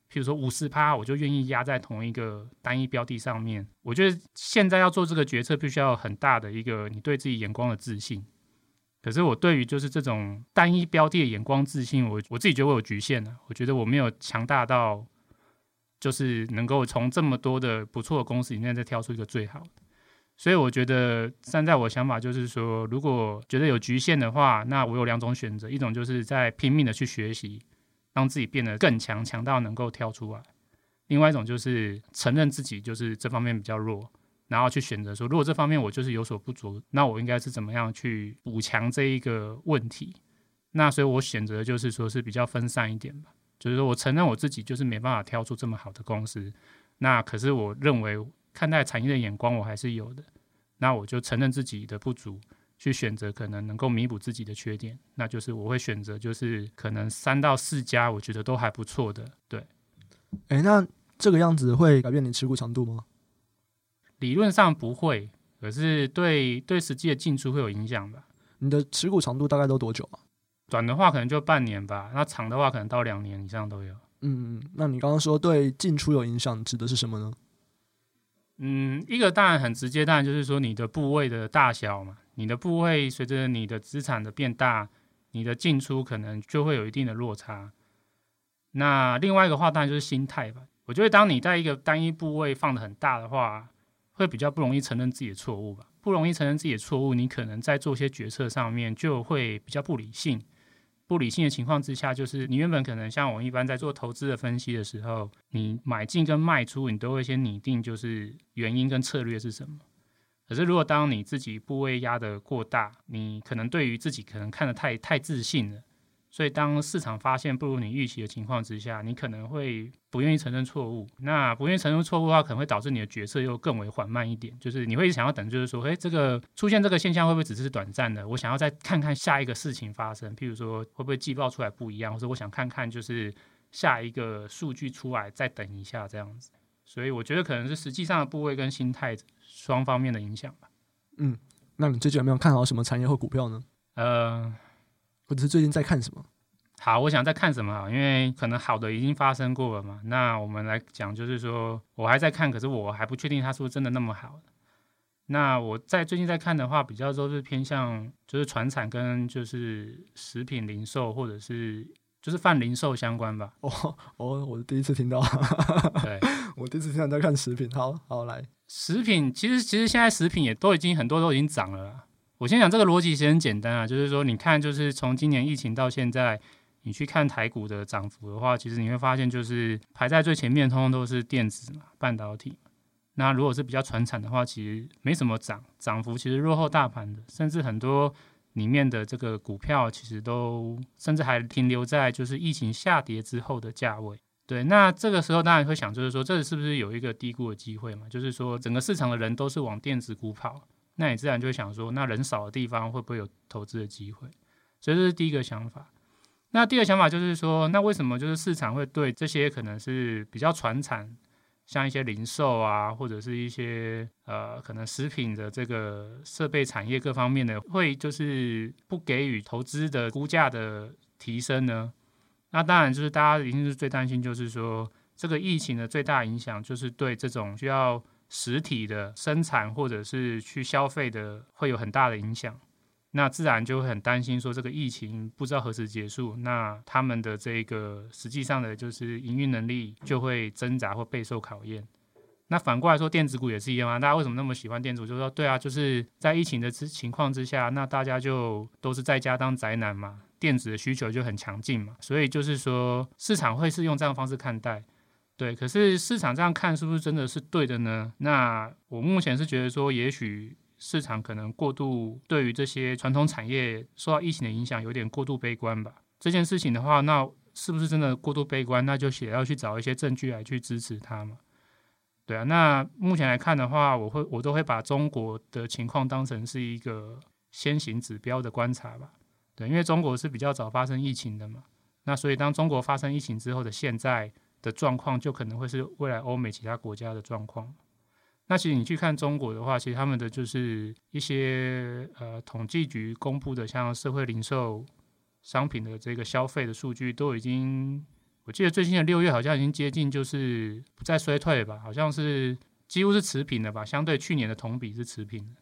譬如说五十趴，我就愿意压在同一个单一标的上面。我觉得现在要做这个决策，必须要很大的一个你对自己眼光的自信。可是我对于就是这种单一标的的眼光自信，我我自己觉得我有局限的。我觉得我没有强大到。就是能够从这么多的不错的公司里面再挑出一个最好的，所以我觉得站在我想法就是说，如果觉得有局限的话，那我有两种选择，一种就是在拼命的去学习，让自己变得更强，强到能够挑出来；另外一种就是承认自己就是这方面比较弱，然后去选择说，如果这方面我就是有所不足，那我应该是怎么样去补强这一个问题？那所以我选择就是说是比较分散一点吧。就是说我承认我自己就是没办法挑出这么好的公司，那可是我认为看待产业的眼光我还是有的，那我就承认自己的不足，去选择可能能够弥补自己的缺点，那就是我会选择就是可能三到四家我觉得都还不错的，对。诶，那这个样子会改变你持股长度吗？理论上不会，可是对对实际的进出会有影响吧？你的持股长度大概都多久啊？短的话可能就半年吧，那长的话可能到两年以上都有。嗯嗯，那你刚刚说对进出有影响，指的是什么呢？嗯，一个当然很直接，当然就是说你的部位的大小嘛，你的部位随着你的资产的变大，你的进出可能就会有一定的落差。那另外一个话当然就是心态吧。我觉得当你在一个单一部位放的很大的话，会比较不容易承认自己的错误吧。不容易承认自己的错误，你可能在做些决策上面就会比较不理性。不理性的情况之下，就是你原本可能像我一般在做投资的分析的时候，你买进跟卖出，你都会先拟定就是原因跟策略是什么。可是如果当你自己部位压得过大，你可能对于自己可能看得太太自信了。所以，当市场发现不如你预期的情况之下，你可能会不愿意承认错误。那不愿意承认错误的话，可能会导致你的决策又更为缓慢一点。就是你会想要等，就是说，诶，这个出现这个现象会不会只是短暂的？我想要再看看下一个事情发生，譬如说会不会季报出来不一样，或者我想看看就是下一个数据出来再等一下这样子。所以我觉得可能是实际上的部位跟心态双方面的影响吧。嗯，那你最近有没有看好什么产业或股票呢？呃。或者是最近在看什么？好，我想在看什么啊？因为可能好的已经发生过了嘛。那我们来讲，就是说我还在看，可是我还不确定它是不是真的那么好。那我在最近在看的话，比较都是偏向就是传产跟就是食品零售或者是就是泛零售相关吧。哦哦，我第一次听到，对，(laughs) 我第一次听到在看食品。好好来，食品其实其实现在食品也都已经很多都已经涨了啦。我先讲这个逻辑其实很简单啊，就是说你看，就是从今年疫情到现在，你去看台股的涨幅的话，其实你会发现就是排在最前面，通通都是电子嘛，半导体。那如果是比较传产的话，其实没什么涨，涨幅其实落后大盘的，甚至很多里面的这个股票其实都甚至还停留在就是疫情下跌之后的价位。对，那这个时候当然会想，就是说这是不是有一个低估的机会嘛？就是说整个市场的人都是往电子股跑，那你自然就会想说，那人少的地方会不会有投资的机会？所以这是第一个想法。那第二个想法就是说，那为什么就是市场会对这些可能是比较传产？像一些零售啊，或者是一些呃，可能食品的这个设备产业各方面的，会就是不给予投资的估价的提升呢？那当然就是大家一定是最担心，就是说这个疫情的最大影响，就是对这种需要实体的生产或者是去消费的，会有很大的影响。那自然就会很担心，说这个疫情不知道何时结束，那他们的这个实际上的就是营运能力就会挣扎或备受考验。那反过来说，电子股也是一样啊。大家为什么那么喜欢电子股？就是说，对啊，就是在疫情的之情况之下，那大家就都是在家当宅男嘛，电子的需求就很强劲嘛。所以就是说，市场会是用这样的方式看待，对。可是市场这样看是不是真的是对的呢？那我目前是觉得说，也许。市场可能过度对于这些传统产业受到疫情的影响有点过度悲观吧。这件事情的话，那是不是真的过度悲观？那就也要去找一些证据来去支持它嘛。对啊，那目前来看的话，我会我都会把中国的情况当成是一个先行指标的观察吧。对，因为中国是比较早发生疫情的嘛。那所以当中国发生疫情之后的现在的状况，就可能会是未来欧美其他国家的状况。那其实你去看中国的话，其实他们的就是一些呃统计局公布的，像社会零售商品的这个消费的数据，都已经，我记得最近的六月好像已经接近就是不再衰退了吧，好像是几乎是持平的吧，相对去年的同比是持平的。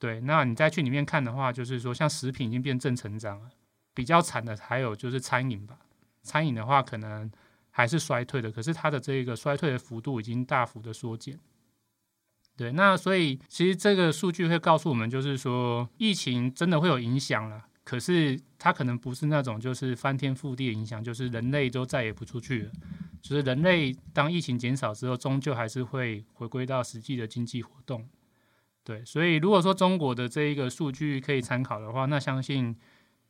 对，那你再去里面看的话，就是说像食品已经变正成长了，比较惨的还有就是餐饮吧，餐饮的话可能还是衰退的，可是它的这个衰退的幅度已经大幅的缩减。对，那所以其实这个数据会告诉我们，就是说疫情真的会有影响了，可是它可能不是那种就是翻天覆地的影响，就是人类都再也不出去了，就是人类当疫情减少之后，终究还是会回归到实际的经济活动。对，所以如果说中国的这一个数据可以参考的话，那相信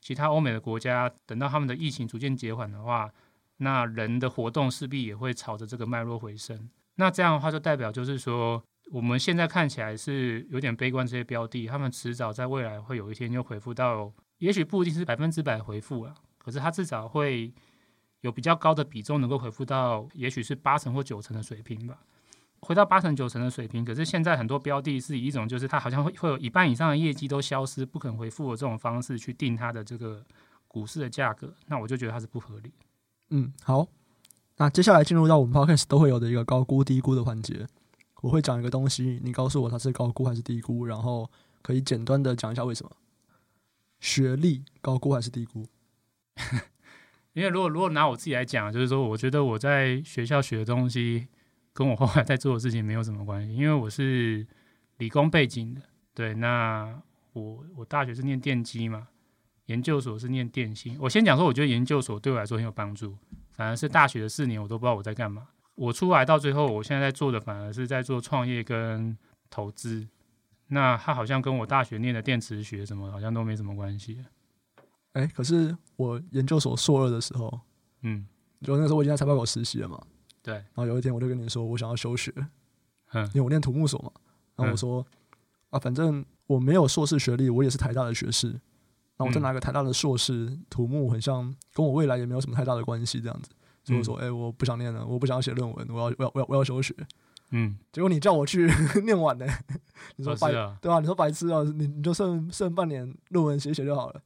其他欧美的国家等到他们的疫情逐渐减缓的话，那人的活动势必也会朝着这个脉络回升。那这样的话就代表就是说。我们现在看起来是有点悲观，这些标的，他们迟早在未来会有一天又恢复到，也许不一定是百分之百恢复了，可是它至少会有比较高的比重能够恢复到，也许是八成或九成的水平吧。回到八成九成的水平，可是现在很多标的是以一种就是它好像会会有一半以上的业绩都消失，不肯恢复的这种方式去定它的这个股市的价格，那我就觉得它是不合理。嗯，好，那接下来进入到我们 Podcast 都会有的一个高估低估的环节。我会讲一个东西，你告诉我它是高估还是低估，然后可以简单的讲一下为什么。学历高估还是低估？(laughs) 因为如果如果拿我自己来讲，就是说，我觉得我在学校学的东西跟我后来在做的事情没有什么关系，因为我是理工背景的。对，那我我大学是念电机嘛，研究所是念电信。我先讲说，我觉得研究所对我来说很有帮助，反而是大学的四年我都不知道我在干嘛。我出来到最后，我现在在做的反而是在做创业跟投资。那他好像跟我大学念的电磁学什么好像都没什么关系。哎、欸，可是我研究所硕二的时候，嗯，就那时候我已经在财报狗实习了嘛。对。然后有一天我就跟你说，我想要休学，嗯，因为我念土木所嘛。然后我说，嗯、啊，反正我没有硕士学历，我也是台大的学士。然后我再拿个台大的硕士，嗯、土木很像，跟我未来也没有什么太大的关系，这样子。所以我说，哎、欸，我不想念了，我不想写论文，我要，我要，我要，我要休学。嗯，结果你叫我去 (laughs) 念完呢，你说白、哦啊、对吧、啊？你说白痴啊，你你就剩剩半年论文写写就好了。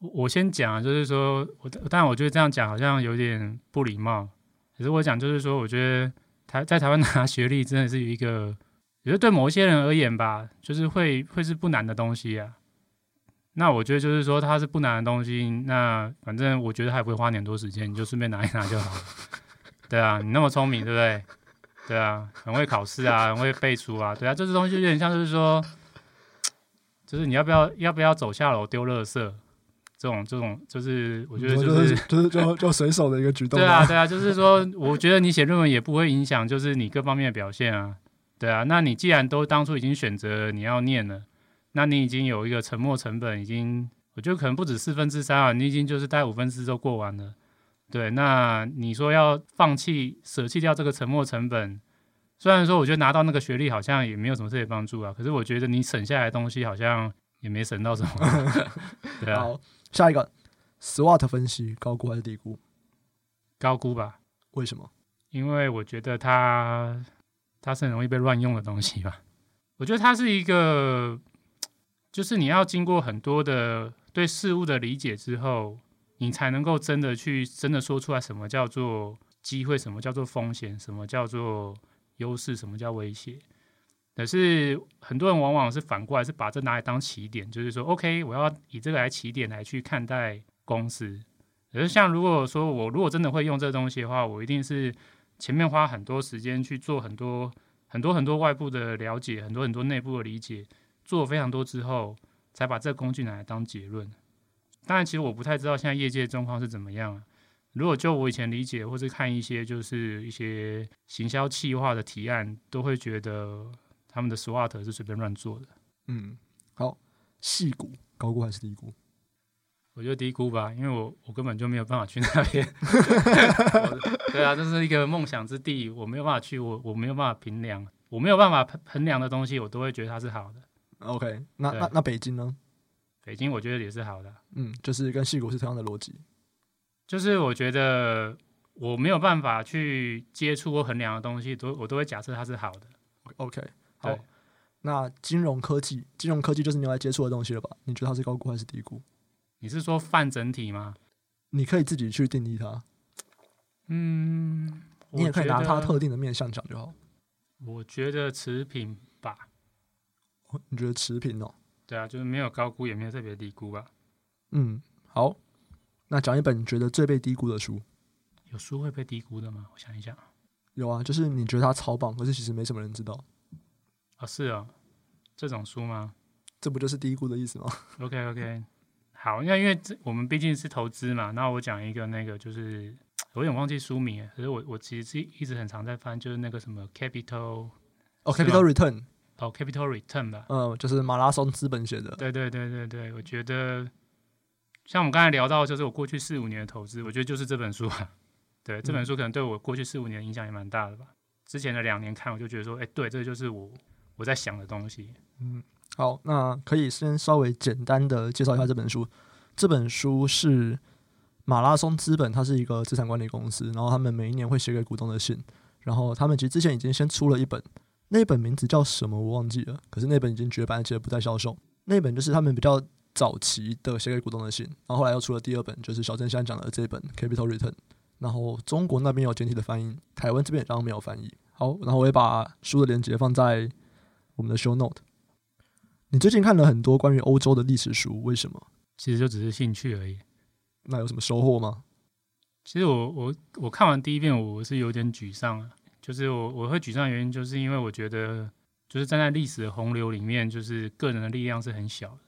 我我先讲，就是说我，但我觉得这样讲好像有点不礼貌。可是我讲就是说，我觉得台在台湾拿学历真的是一个，觉得对某一些人而言吧，就是会会是不难的东西啊。那我觉得就是说，它是不难的东西，那反正我觉得还不会花你很多时间，你就顺便拿一拿就好了。对啊，你那么聪明，对不对？对啊，很会考试啊，很会背书啊，对啊，这些东西有点像就是说，就是你要不要要不要走下楼丢垃圾，这种这种就是我觉得就是就是就就随手的一个举动。对啊对啊，就是说，我觉得你写论文也不会影响，就是你各方面的表现啊。对啊，那你既然都当初已经选择你要念了，那你已经有一个沉没成本，已经我觉得可能不止四分之三啊，你已经就是大概五分之都过完了。对，那你说要放弃、舍弃掉这个沉没成本，虽然说我觉得拿到那个学历好像也没有什么特别帮助啊，可是我觉得你省下来的东西好像也没省到什么。(laughs) 对啊。好，下一个，SWOT 分析高估还是低估？高估吧。为什么？因为我觉得它它是很容易被乱用的东西吧。我觉得它是一个，就是你要经过很多的对事物的理解之后。你才能够真的去真的说出来，什么叫做机会，什么叫做风险，什么叫做优势，什么叫威胁。可是很多人往往是反过来，是把这拿来当起点，就是说，OK，我要以这个来起点来去看待公司。可是像如果说我如果真的会用这东西的话，我一定是前面花很多时间去做很多很多很多外部的了解，很多很多内部的理解，做了非常多之后，才把这个工具拿来当结论。当然，其实我不太知道现在业界状况是怎么样啊。如果就我以前理解，或是看一些就是一些行销企划的提案，都会觉得他们的 SWOT 是随便乱做的。嗯，好，细股高估还是低估？我觉得低估吧，因为我我根本就没有办法去那边。(laughs) 对啊，这是一个梦想之地，我没有办法去，我我没有办法评量，我没有办法衡量的东西，我都会觉得它是好的。OK，那那那北京呢？北京我觉得也是好的，嗯，就是跟戏骨是同样的逻辑，就是我觉得我没有办法去接触或衡量的东西，都我都会假设它是好的。OK，好，那金融科技，金融科技就是你来接触的东西了吧？你觉得它是高估还是低估？你是说泛整体吗？你可以自己去定义它。嗯，你也可以拿它特定的面向讲就好。我觉得持平吧。你觉得持平哦？对啊，就是没有高估，也没有特别低估吧。嗯，好，那讲一本你觉得最被低估的书。有书会被低估的吗？我想一想。有啊，就是你觉得它超棒，可是其实没什么人知道。啊、哦，是啊、哦，这种书吗？这不就是低估的意思吗？OK OK，(laughs) 好，因为因为这我们毕竟是投资嘛，那我讲一个那个就是我有点忘记书名，可是我我其实是一直很常在翻，就是那个什么 Capital，哦、oh，Capital Return。哦，Capital Return 吧，嗯，就是马拉松资本写的。对对对对对，我觉得像我们刚才聊到，就是我过去四五年的投资，我觉得就是这本书啊。对，这本书可能对我过去四五年影响也蛮大的吧。之前的两年看，我就觉得说，哎，对，这个就是我我在想的东西。嗯，好，那可以先稍微简单的介绍一下这本书。这本书是马拉松资本，它是一个资产管理公司，然后他们每一年会写给股东的信，然后他们其实之前已经先出了一本。那本名字叫什么？我忘记了。可是那本已经绝版，而且不再销售。那本就是他们比较早期的写给股东的信。然后后来又出了第二本，就是小郑现在讲的这本《Capital Return》。然后中国那边有简体的翻译，台湾这边也刚刚没有翻译。好，然后我也把书的链接放在我们的 Show Note。你最近看了很多关于欧洲的历史书，为什么？其实就只是兴趣而已。那有什么收获吗？其实我我我看完第一遍，我是有点沮丧啊。就是我我会沮丧的原因，就是因为我觉得，就是站在历史的洪流里面，就是个人的力量是很小的。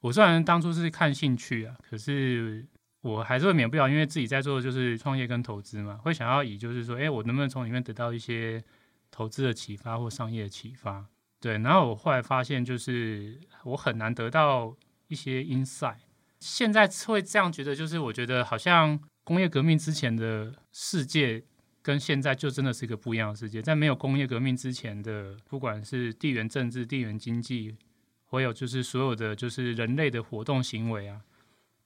我虽然当初是看兴趣啊，可是我还是会免不了，因为自己在做的就是创业跟投资嘛，会想要以就是说，哎，我能不能从里面得到一些投资的启发或商业的启发？对，然后我后来发现，就是我很难得到一些 insight。现在会这样觉得，就是我觉得好像工业革命之前的世界。跟现在就真的是一个不一样的世界。在没有工业革命之前的，不管是地缘政治、地缘经济，还有就是所有的就是人类的活动行为啊，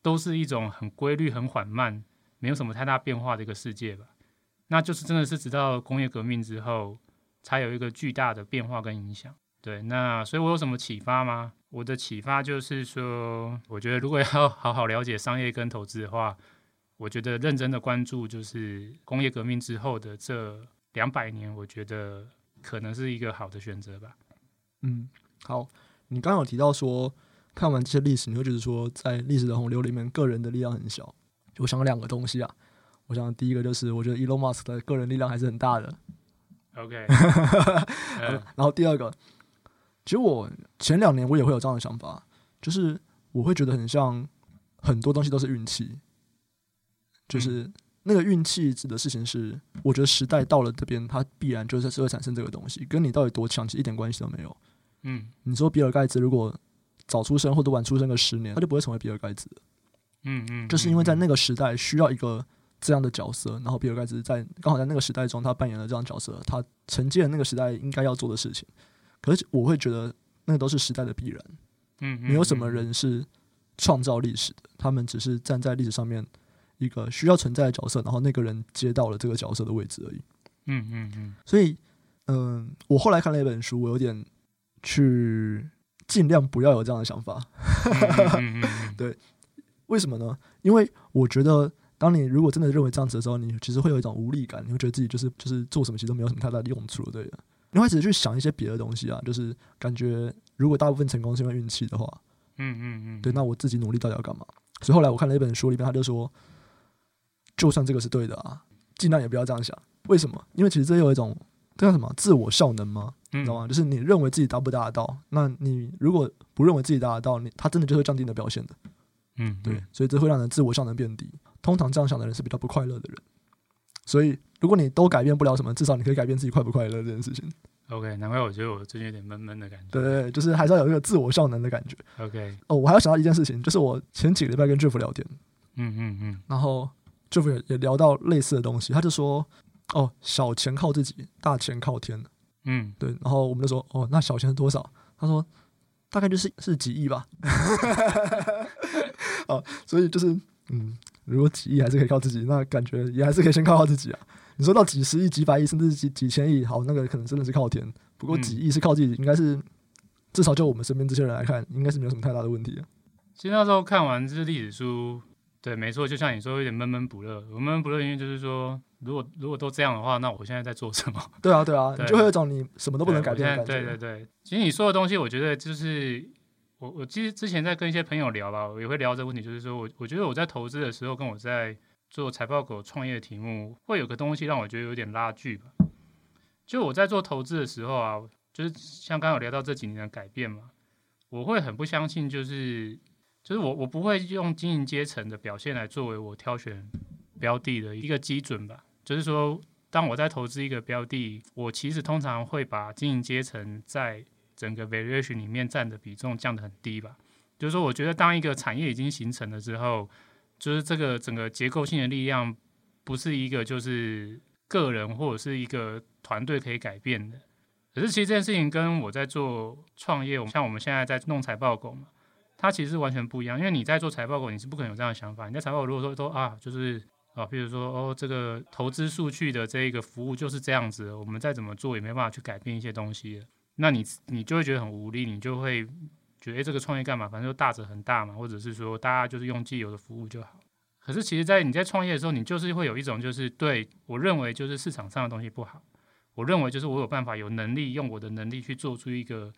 都是一种很规律、很缓慢，没有什么太大变化的一个世界吧。那就是真的是直到工业革命之后，才有一个巨大的变化跟影响。对，那所以我有什么启发吗？我的启发就是说，我觉得如果要好好了解商业跟投资的话，我觉得认真的关注就是工业革命之后的这两百年，我觉得可能是一个好的选择吧。嗯，好，你刚刚有提到说，看完这些历史，你会觉得说，在历史的洪流里面，个人的力量很小。我想两个东西啊，我想第一个就是，我觉得 Elon Musk 的个人力量还是很大的。OK，(laughs) 然后第二个，其实我前两年我也会有这样的想法，就是我会觉得很像很多东西都是运气。就是那个运气指的事情是，我觉得时代到了这边，它必然就是会产生这个东西，跟你到底多强其实一点关系都没有。嗯，你说比尔盖茨如果早出生或者晚出生个十年，他就不会成为比尔盖茨。嗯嗯，就是因为在那个时代需要一个这样的角色，然后比尔盖茨在刚好在那个时代中，他扮演了这样的角色，他承接了那个时代应该要做的事情。可是我会觉得那个都是时代的必然。嗯，没有什么人是创造历史的，他们只是站在历史上面。一个需要存在的角色，然后那个人接到了这个角色的位置而已。嗯嗯嗯。所以，嗯，我后来看了一本书，我有点去尽量不要有这样的想法。嗯嗯、(laughs) 对，为什么呢？因为我觉得，当你如果真的认为这样子的时候，你其实会有一种无力感，你会觉得自己就是就是做什么其实都没有什么太大的用处了，对的。你会开始去想一些别的东西啊，就是感觉如果大部分成功是因为运气的话，嗯嗯嗯，对，那我自己努力到底要干嘛？所以后来我看了一本书，里面他就说。就算这个是对的啊，尽量也不要这样想。为什么？因为其实这有一种这叫什么自我效能吗？你知道吗？就是你认为自己达不达得到，那你如果不认为自己达得到，你他真的就会降低你的表现的。嗯，对，所以这会让人自我效能变低。通常这样想的人是比较不快乐的人。所以如果你都改变不了什么，至少你可以改变自己快不快乐这件事情。OK，难怪我觉得我最近有点闷闷的感觉。对对对，就是还是要有一个自我效能的感觉。OK，哦，我还要想到一件事情，就是我前几个礼拜跟 Jeff 聊天，嗯嗯嗯，然后。就也也聊到类似的东西，他就说：“哦，小钱靠自己，大钱靠天。”嗯，对。然后我们就说：“哦，那小钱是多少？”他说：“大概就是是几亿吧。(laughs) ”哦，所以就是嗯，如果几亿还是可以靠自己，那感觉也还是可以先靠靠自己啊。你说到几十亿、几百亿，甚至几几千亿，好，那个可能真的是靠天。不过几亿是靠自己，应该是至少就我们身边这些人来看，应该是没有什么太大的问题。其实那时候看完这历史书。对，没错，就像你说，有点闷闷不乐。我闷闷不乐因为就是说，如果如果都这样的话，那我现在在做什么？(laughs) 对啊，对啊，对你就会有种你什么都不能改变的感觉。对对对，其实你说的东西，我觉得就是我我其实之前在跟一些朋友聊吧，我也会聊这个问题，就是说我我觉得我在投资的时候，跟我在做财报狗创业的题目，会有个东西让我觉得有点拉锯吧。就我在做投资的时候啊，就是像刚刚有聊到这几年的改变嘛，我会很不相信，就是。就是我，我不会用经营阶层的表现来作为我挑选标的的一个基准吧。就是说，当我在投资一个标的，我其实通常会把经营阶层在整个 valuation 里面占的比重降得很低吧。就是说，我觉得当一个产业已经形成了之后，就是这个整个结构性的力量不是一个就是个人或者是一个团队可以改变的。可是其实这件事情跟我在做创业，像我们现在在弄财报狗嘛。它其实是完全不一样，因为你在做财报狗，你是不可能有这样的想法。你在财报如果说都啊，就是啊，比如说哦，这个投资数据的这一个服务就是这样子，我们再怎么做也没办法去改变一些东西，那你你就会觉得很无力，你就会觉得诶，这个创业干嘛？反正就大者很大嘛，或者是说大家就是用既有的服务就好。可是其实，在你在创业的时候，你就是会有一种就是对我认为就是市场上的东西不好，我认为就是我有办法有能力用我的能力去做出一个。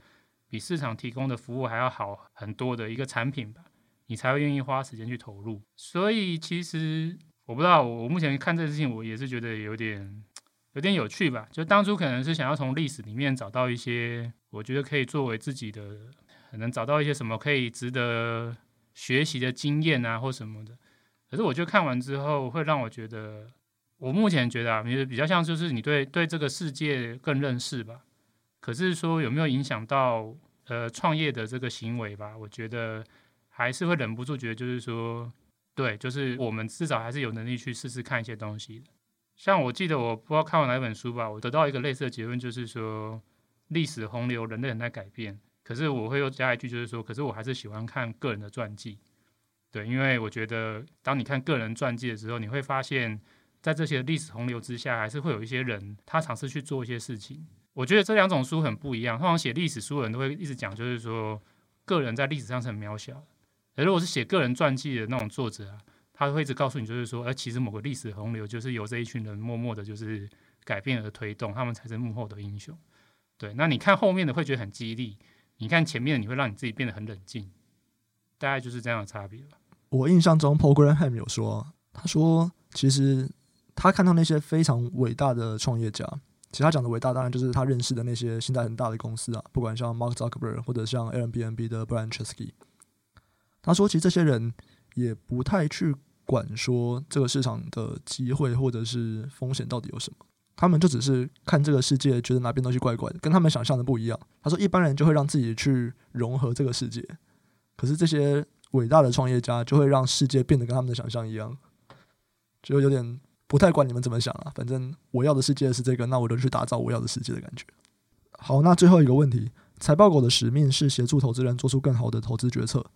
比市场提供的服务还要好很多的一个产品吧，你才会愿意花时间去投入。所以其实我不知道，我目前看这件事情，我也是觉得有点有点有趣吧。就当初可能是想要从历史里面找到一些，我觉得可以作为自己的，可能找到一些什么可以值得学习的经验啊，或什么的。可是我觉得看完之后，会让我觉得，我目前觉得啊，比较像就是你对对这个世界更认识吧。可是说有没有影响到呃创业的这个行为吧？我觉得还是会忍不住觉得，就是说，对，就是我们至少还是有能力去试试看一些东西的。像我记得我不知道看完哪本书吧，我得到一个类似的结论，就是说历史洪流，人类很在改变。可是我会又加一句，就是说，可是我还是喜欢看个人的传记。对，因为我觉得当你看个人传记的时候，你会发现在这些历史洪流之下，还是会有一些人他尝试去做一些事情。我觉得这两种书很不一样。通常写历史书的人都会一直讲，就是说个人在历史上是很渺小的。而如果是写个人传记的那种作者啊，他会一直告诉你，就是说，哎，其实某个历史洪流就是由这一群人默默的，就是改变而推动，他们才是幕后的英雄。对，那你看后面的会觉得很激励，你看前面的你会让你自己变得很冷静，大概就是这样的差别吧。我印象中，Paul Graham 有说，他说其实他看到那些非常伟大的创业家。其他讲的伟大，当然就是他认识的那些现在很大的公司啊，不管像 Mark Zuckerberg 或者像 Airbnb 的 Brian Chesky。他说，其实这些人也不太去管说这个市场的机会或者是风险到底有什么，他们就只是看这个世界，觉得哪边东西怪怪的，跟他们想象的不一样。他说，一般人就会让自己去融合这个世界，可是这些伟大的创业家就会让世界变得跟他们的想象一样，就有点。不太管你们怎么想啊，反正我要的世界是这个，那我就去打造我要的世界的感觉。好，那最后一个问题，财报狗的使命是协助投资人做出更好的投资决策。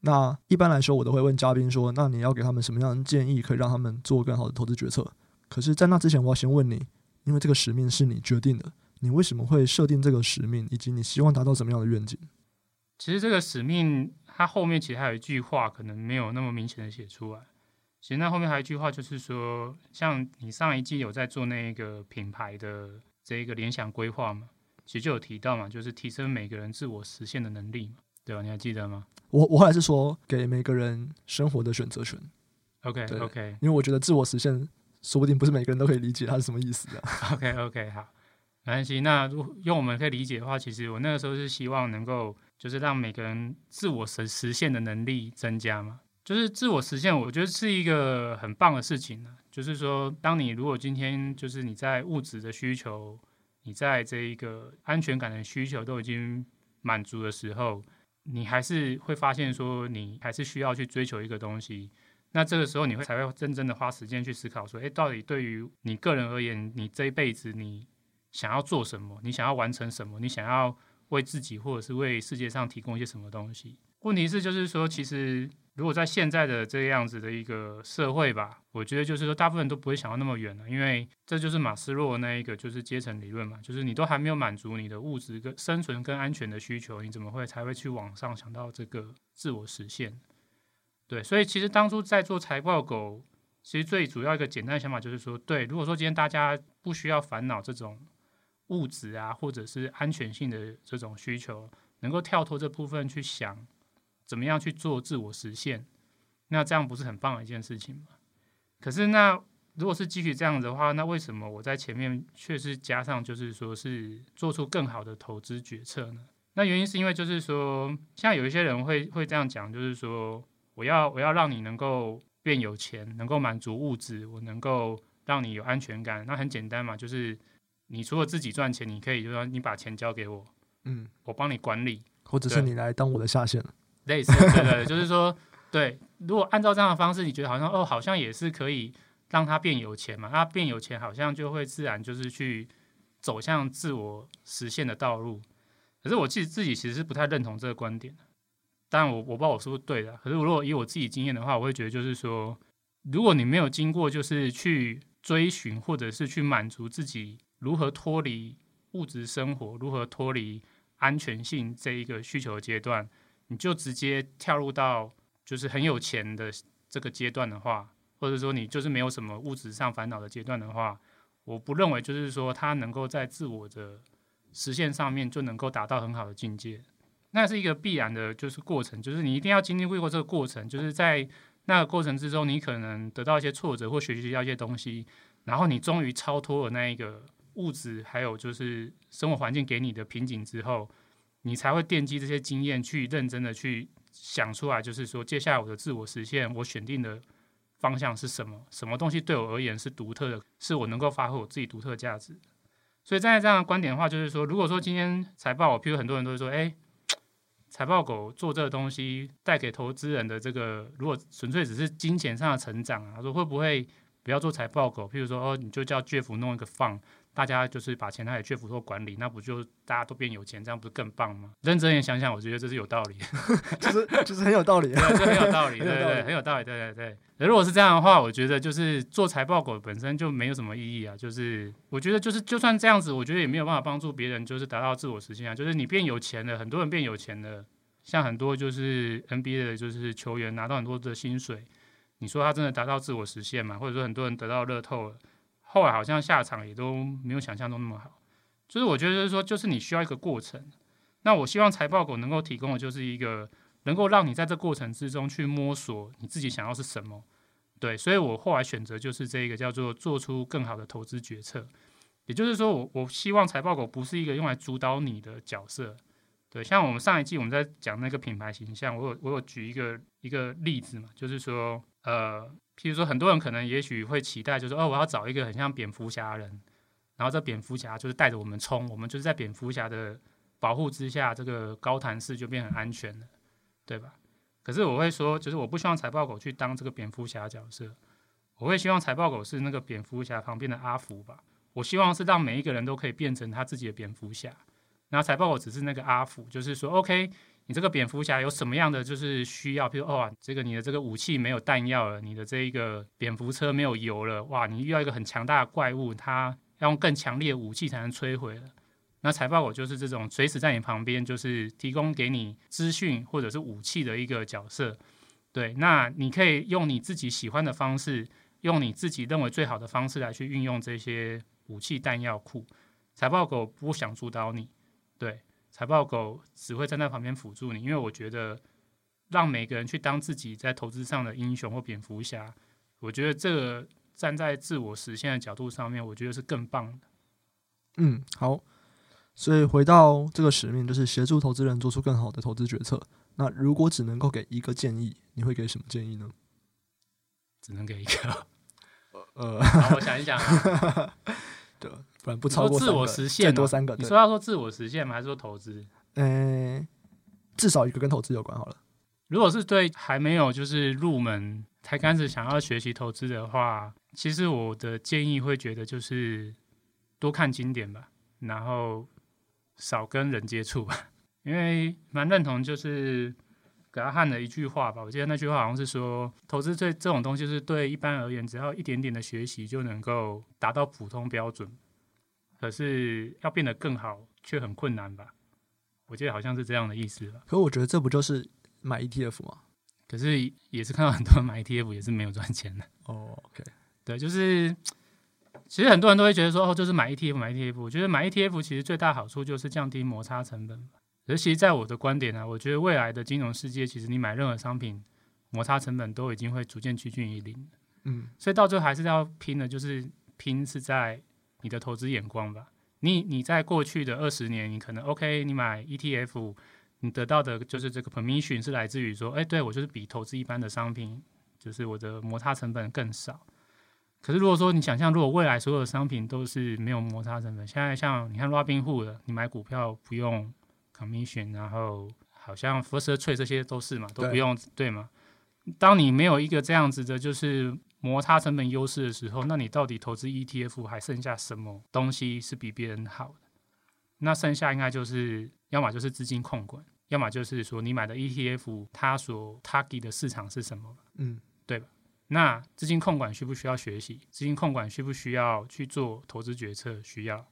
那一般来说，我都会问嘉宾说，那你要给他们什么样的建议，可以让他们做更好的投资决策？可是，在那之前，我要先问你，因为这个使命是你决定的，你为什么会设定这个使命，以及你希望达到什么样的愿景？其实这个使命，它后面其实还有一句话，可能没有那么明显的写出来。其实那后面还有一句话，就是说，像你上一季有在做那个品牌的这一个联想规划嘛，其实就有提到嘛，就是提升每个人自我实现的能力嘛，对吧？你还记得吗？我我后来是说给每个人生活的选择权。OK OK，因为我觉得自我实现，说不定不是每个人都可以理解它是什么意思的。(laughs) OK OK，好，没关系。那如用我们可以理解的话，其实我那个时候是希望能够，就是让每个人自我实实现的能力增加嘛。就是自我实现，我觉得是一个很棒的事情呢。就是说，当你如果今天就是你在物质的需求，你在这一个安全感的需求都已经满足的时候，你还是会发现说，你还是需要去追求一个东西。那这个时候，你会才会真正的花时间去思考说，诶，到底对于你个人而言，你这一辈子你想要做什么？你想要完成什么？你想要为自己或者是为世界上提供一些什么东西？问题是，就是说，其实。如果在现在的这样子的一个社会吧，我觉得就是说，大部分人都不会想到那么远了，因为这就是马斯洛那一个就是阶层理论嘛，就是你都还没有满足你的物质跟生存跟安全的需求，你怎么会才会去往上想到这个自我实现？对，所以其实当初在做财报狗，其实最主要一个简单的想法就是说，对，如果说今天大家不需要烦恼这种物质啊，或者是安全性的这种需求，能够跳脱这部分去想。怎么样去做自我实现？那这样不是很棒的一件事情吗？可是那如果是继续这样子的话，那为什么我在前面却是加上就是说是做出更好的投资决策呢？那原因是因为就是说，像有一些人会会这样讲，就是说我要我要让你能够变有钱，能够满足物质，我能够让你有安全感。那很简单嘛，就是你除了自己赚钱，你可以就是说你把钱交给我，嗯，我帮你管理，或者是你来当我的下线了。类似，对对，就是说，对，如果按照这样的方式，你觉得好像哦，好像也是可以让他变有钱嘛？他变有钱，好像就会自然就是去走向自我实现的道路。可是我自己自己其实是不太认同这个观点。当然，我我不知道我是不是对的。可是如果以我自己经验的话，我会觉得就是说，如果你没有经过就是去追寻或者是去满足自己如何脱离物质生活、如何脱离安全性这一个需求阶段。你就直接跳入到就是很有钱的这个阶段的话，或者说你就是没有什么物质上烦恼的阶段的话，我不认为就是说他能够在自我的实现上面就能够达到很好的境界。那是一个必然的，就是过程，就是你一定要经历过这个过程，就是在那个过程之中，你可能得到一些挫折或学习到一些东西，然后你终于超脱了那一个物质还有就是生活环境给你的瓶颈之后。你才会奠基这些经验，去认真的去想出来，就是说，接下来我的自我实现，我选定的方向是什么？什么东西对我而言是独特的，是我能够发挥我自己独特价值。所以站在这样的观点的话，就是说，如果说今天财报，我譬如很多人都会说，哎，财报狗做这个东西带给投资人的这个，如果纯粹只是金钱上的成长啊，说会不会不要做财报狗？譬如说，哦，你就叫 Jeff 弄一个放。大家就是把钱拿给 Jeff 做管理，那不就大家都变有钱，这样不是更棒吗？认真一点想想，我觉得这是有道理，(laughs) 就是就是很有道理，(laughs) 对，就 (laughs) 很有道理，对对对，很有道理，对对对。如果是这样的话，我觉得就是做财报狗本身就没有什么意义啊。就是我觉得就是就算这样子，我觉得也没有办法帮助别人，就是达到自我实现啊。就是你变有钱了，很多人变有钱了，像很多就是 NBA 的，就是球员拿到很多的薪水，你说他真的达到自我实现吗？或者说很多人得到乐透了，后来好像下场也都没有想象中那么好。就是我觉得就是说，就是你需要一个过程。那我希望财报狗能够提供的就是一个能够让你在这过程之中去摸索你自己想要是什么。对，所以我后来选择就是这个叫做做出更好的投资决策。也就是说我，我我希望财报狗不是一个用来主导你的角色。对，像我们上一季我们在讲那个品牌形象，我有我有举一个一个例子嘛，就是说，呃，譬如说很多人可能也许会期待，就是哦，我要找一个很像蝙蝠侠的人。然后这蝙蝠侠就是带着我们冲，我们就是在蝙蝠侠的保护之下，这个高谭市就变很安全了，对吧？可是我会说，就是我不希望财报狗去当这个蝙蝠侠角色，我会希望财报狗是那个蝙蝠侠旁边的阿福吧。我希望是让每一个人都可以变成他自己的蝙蝠侠，然后财报狗只是那个阿福，就是说，OK，你这个蝙蝠侠有什么样的就是需要？譬如哦，这个你的这个武器没有弹药了，你的这一个蝙蝠车没有油了，哇，你遇到一个很强大的怪物，它。要用更强烈的武器才能摧毁了。那财报狗就是这种随时在你旁边，就是提供给你资讯或者是武器的一个角色。对，那你可以用你自己喜欢的方式，用你自己认为最好的方式来去运用这些武器弹药库。财报狗不想主导你，对，财报狗只会站在旁边辅助你。因为我觉得，让每个人去当自己在投资上的英雄或蝙蝠侠，我觉得这个。站在自我实现的角度上面，我觉得是更棒的。嗯，好。所以回到这个使命，就是协助投资人做出更好的投资决策。那如果只能够给一个建议，你会给什么建议呢？只能给一个。呃，我想一想啊。(laughs) 对，不然不超过自我实现，最多三个。你说要说自我实现吗？还是说投资？嗯、欸，至少一个跟投资有关好了。如果是对还没有就是入门才开始想要学习投资的话。其实我的建议会觉得就是多看经典吧，然后少跟人接触吧，(laughs) 因为蛮认同就是格拉汉的一句话吧。我记得那句话好像是说，投资这这种东西是对一般而言，只要一点点的学习就能够达到普通标准，可是要变得更好却很困难吧。我记得好像是这样的意思吧。可我觉得这不就是买 ETF 吗？可是也是看到很多人买 ETF 也是没有赚钱的。哦，OK。对，就是其实很多人都会觉得说，哦，就是买 ETF，买 ETF。我觉得买 ETF 其实最大好处就是降低摩擦成本。而其实在我的观点呢、啊，我觉得未来的金融世界，其实你买任何商品，摩擦成本都已经会逐渐趋近于零。嗯，所以到最后还是要拼的，就是拼是在你的投资眼光吧。你你在过去的二十年，你可能 OK，你买 ETF，你得到的就是这个 permission 是来自于说，哎，对我就是比投资一般的商品，就是我的摩擦成本更少。可是如果说你想象，如果未来所有的商品都是没有摩擦成本，现在像你看 Robinhood，你买股票不用 commission，然后好像 First Trade 这些都是嘛，都不用对，对吗？当你没有一个这样子的，就是摩擦成本优势的时候，那你到底投资 ETF 还剩下什么东西是比别人好的？那剩下应该就是要么就是资金控管，要么就是说你买的 ETF 它所 target 的市场是什么？嗯，对吧？那资金控管需不需要学习？资金控管需不需要去做投资决策？需要。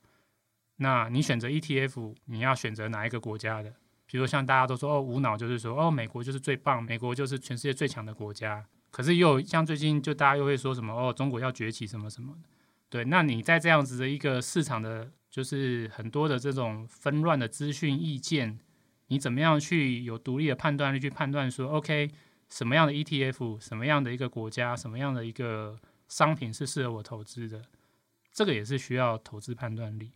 那你选择 ETF，你要选择哪一个国家的？比如说像大家都说哦，无脑就是说哦，美国就是最棒，美国就是全世界最强的国家。可是又像最近就大家又会说什么哦，中国要崛起什么什么的。对，那你在这样子的一个市场的，就是很多的这种纷乱的资讯意见，你怎么样去有独立的判断力去判断说 OK？什么样的 ETF，什么样的一个国家，什么样的一个商品是适合我投资的？这个也是需要投资判断力。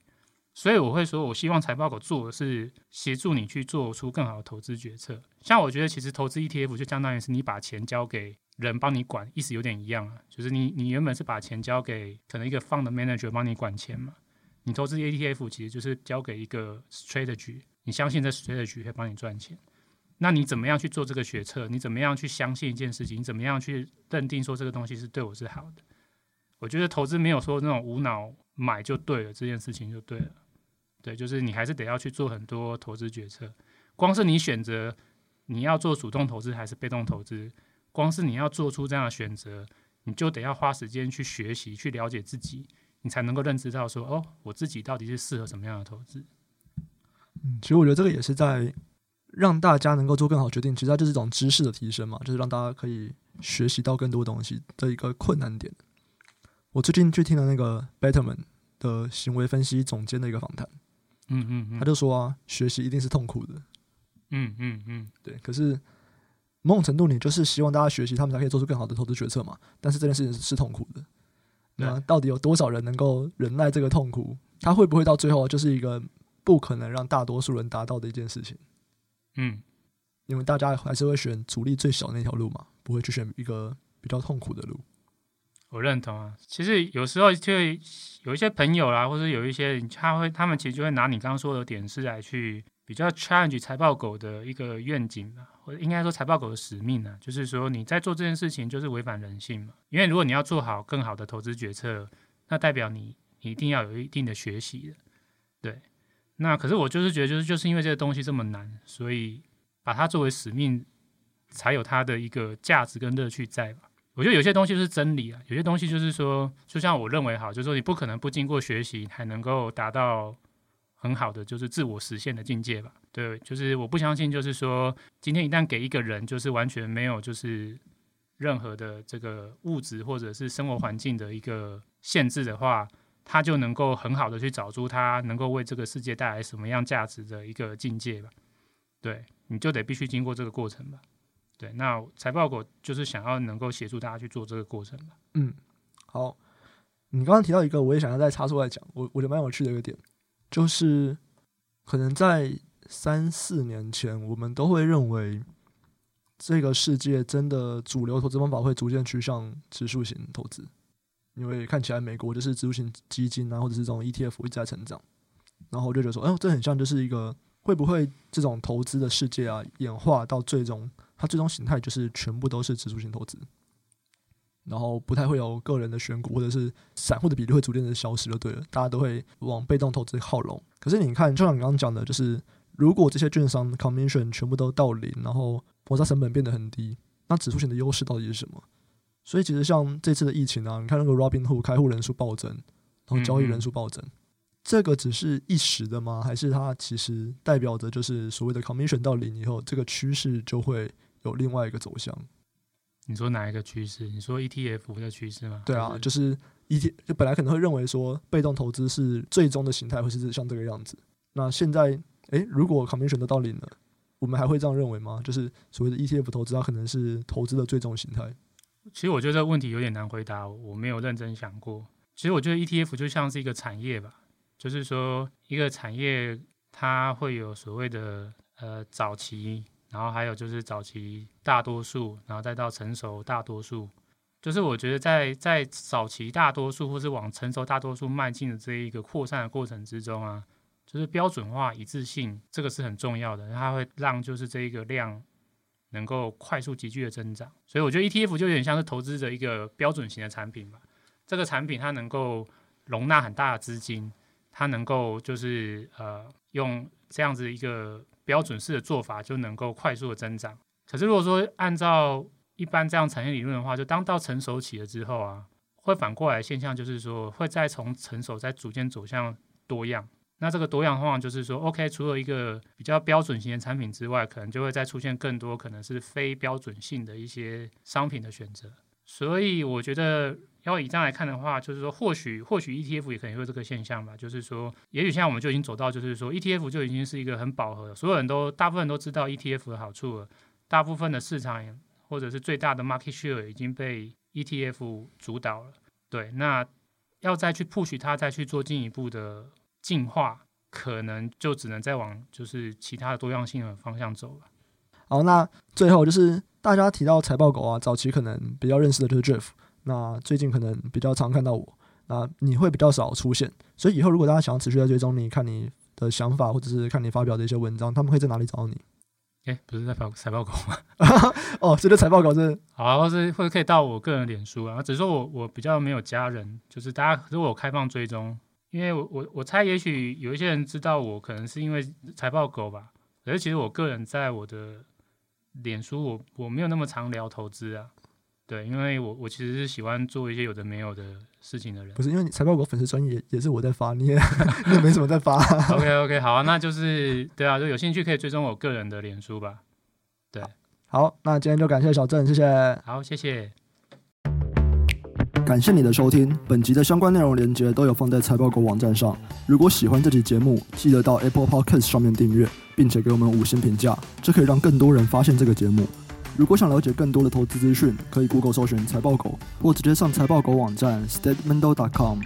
所以我会说，我希望财报狗做的是协助你去做出更好的投资决策。像我觉得，其实投资 ETF 就相当于是你把钱交给人帮你管，意思有点一样啊。就是你你原本是把钱交给可能一个 fund manager 帮你管钱嘛，你投资 ETF 其实就是交给一个 strategy，你相信这 strategy 会帮你赚钱。那你怎么样去做这个决策？你怎么样去相信一件事情？你怎么样去认定说这个东西是对我是好的？我觉得投资没有说那种无脑买就对了，这件事情就对了。对，就是你还是得要去做很多投资决策。光是你选择你要做主动投资还是被动投资，光是你要做出这样的选择，你就得要花时间去学习、去了解自己，你才能够认知到说，哦，我自己到底是适合什么样的投资。嗯，其实我觉得这个也是在。让大家能够做更好决定，其实它就是一种知识的提升嘛，就是让大家可以学习到更多东西的一个困难点。我最近去听了那个 Betterman 的行为分析总监的一个访谈，嗯嗯嗯，他就说啊，学习一定是痛苦的，嗯嗯嗯，对。可是某种程度，你就是希望大家学习，他们才可以做出更好的投资决策嘛。但是这件事情是痛苦的，那到底有多少人能够忍耐这个痛苦？他会不会到最后就是一个不可能让大多数人达到的一件事情？嗯，因为大家还是会选阻力最小那条路嘛，不会去选一个比较痛苦的路。我认同啊，其实有时候就有一些朋友啦，或者有一些人他会，他们其实就会拿你刚刚说的点是来去比较 challenge 财报狗的一个愿景吧，或者应该说财报狗的使命啊，就是说你在做这件事情就是违反人性嘛。因为如果你要做好更好的投资决策，那代表你你一定要有一定的学习的，对。那可是我就是觉得，就是就是因为这个东西这么难，所以把它作为使命，才有它的一个价值跟乐趣在吧。我觉得有些东西是真理啊，有些东西就是说，就像我认为好，就是说你不可能不经过学习，还能够达到很好的就是自我实现的境界吧？对，就是我不相信，就是说今天一旦给一个人就是完全没有就是任何的这个物质或者是生活环境的一个限制的话，他就能够很好的去找出他能够为这个世界带来什么样价值的一个境界吧？对，你就得必须经过这个过程吧。对，那财报狗就是想要能够协助大家去做这个过程嘛。嗯，好，你刚刚提到一个，我也想要再插出来讲，我我觉得蛮有趣的一个点，就是可能在三四年前，我们都会认为这个世界真的主流投资方法会逐渐趋向指数型投资，因为看起来美国就是指数型基金啊，或者是这种 ETF 一直在成长，然后我就觉得说，哎，这很像就是一个会不会这种投资的世界啊，演化到最终。它最终形态就是全部都是指数型投资，然后不太会有个人的选股或者是散户的比例会逐渐的消失就对了，大家都会往被动投资靠拢。可是你看，就像你刚刚讲的，就是如果这些券商 commission 全部都到零，然后摩擦成本变得很低，那指数型的优势到底是什么？所以其实像这次的疫情啊，你看那个 Robinhood 开户人数暴增，然后交易人数暴增，这个只是一时的吗？还是它其实代表着就是所谓的 commission 到零以后，这个趋势就会？有另外一个走向，你说哪一个趋势？你说 ETF 的趋势吗？对啊，就是 ETF，就本来可能会认为说被动投资是最终的形态，会是像这个样子。那现在，诶，如果 commission 都到零了，我们还会这样认为吗？就是所谓的 ETF 投资，它可能是投资的最终形态。其实我觉得这个问题有点难回答，我没有认真想过。其实我觉得 ETF 就像是一个产业吧，就是说一个产业它会有所谓的呃早期。然后还有就是早期大多数，然后再到成熟大多数，就是我觉得在在早期大多数或是往成熟大多数迈进的这一个扩散的过程之中啊，就是标准化一致性这个是很重要的，它会让就是这一个量能够快速急剧的增长。所以我觉得 ETF 就有点像是投资者一个标准型的产品吧。这个产品它能够容纳很大的资金，它能够就是呃用这样子一个。标准式的做法就能够快速的增长。可是如果说按照一般这样产业理论的话，就当到成熟期了之后啊，会反过来现象就是说，会再从成熟再逐渐走向多样。那这个多样化就是说，OK，除了一个比较标准型的产品之外，可能就会再出现更多可能是非标准性的一些商品的选择。所以我觉得。然后以这样来看的话，就是说，或许或许 ETF 也可能会这个现象吧。就是说，也许现在我们就已经走到，就是说，ETF 就已经是一个很饱和，所有人都大部分人都知道 ETF 的好处了。大部分的市场或者是最大的 market share 已经被 ETF 主导了。对，那要再去 push 它，再去做进一步的进化，可能就只能再往就是其他的多样性的方向走了。好，那最后就是大家提到财报狗啊，早期可能比较认识的就是 Jeff。那最近可能比较常看到我，那你会比较少出现，所以以后如果大家想要持续在追踪你，看你的想法或者是看你发表的一些文章，他们会在哪里找到你？诶、欸，不是在财财报狗吗？(laughs) 哦，这个财报狗是好、啊，或是或者可以到我个人脸书啊，只是说我我比较没有家人，就是大家如果我开放追踪，因为我我我猜也许有一些人知道我，可能是因为财报狗吧，可是其实我个人在我的脸书我我没有那么常聊投资啊。对，因为我我其实是喜欢做一些有的没有的事情的人。不是因为你财报狗粉丝专页也是我在发，你也 (laughs) 你也没什么在发。(laughs) OK OK，好啊，那就是对啊，就有兴趣可以追踪我个人的脸书吧。对，好，那今天就感谢小郑，谢谢。好，谢谢。感谢你的收听，本集的相关内容连接都有放在财报狗网站上。如果喜欢这期节目，记得到 Apple Podcast 上面订阅，并且给我们五星评价，这可以让更多人发现这个节目。如果想了解更多的投资资讯，可以 Google 搜寻财报狗，或直接上财报狗网站 statementdog.com。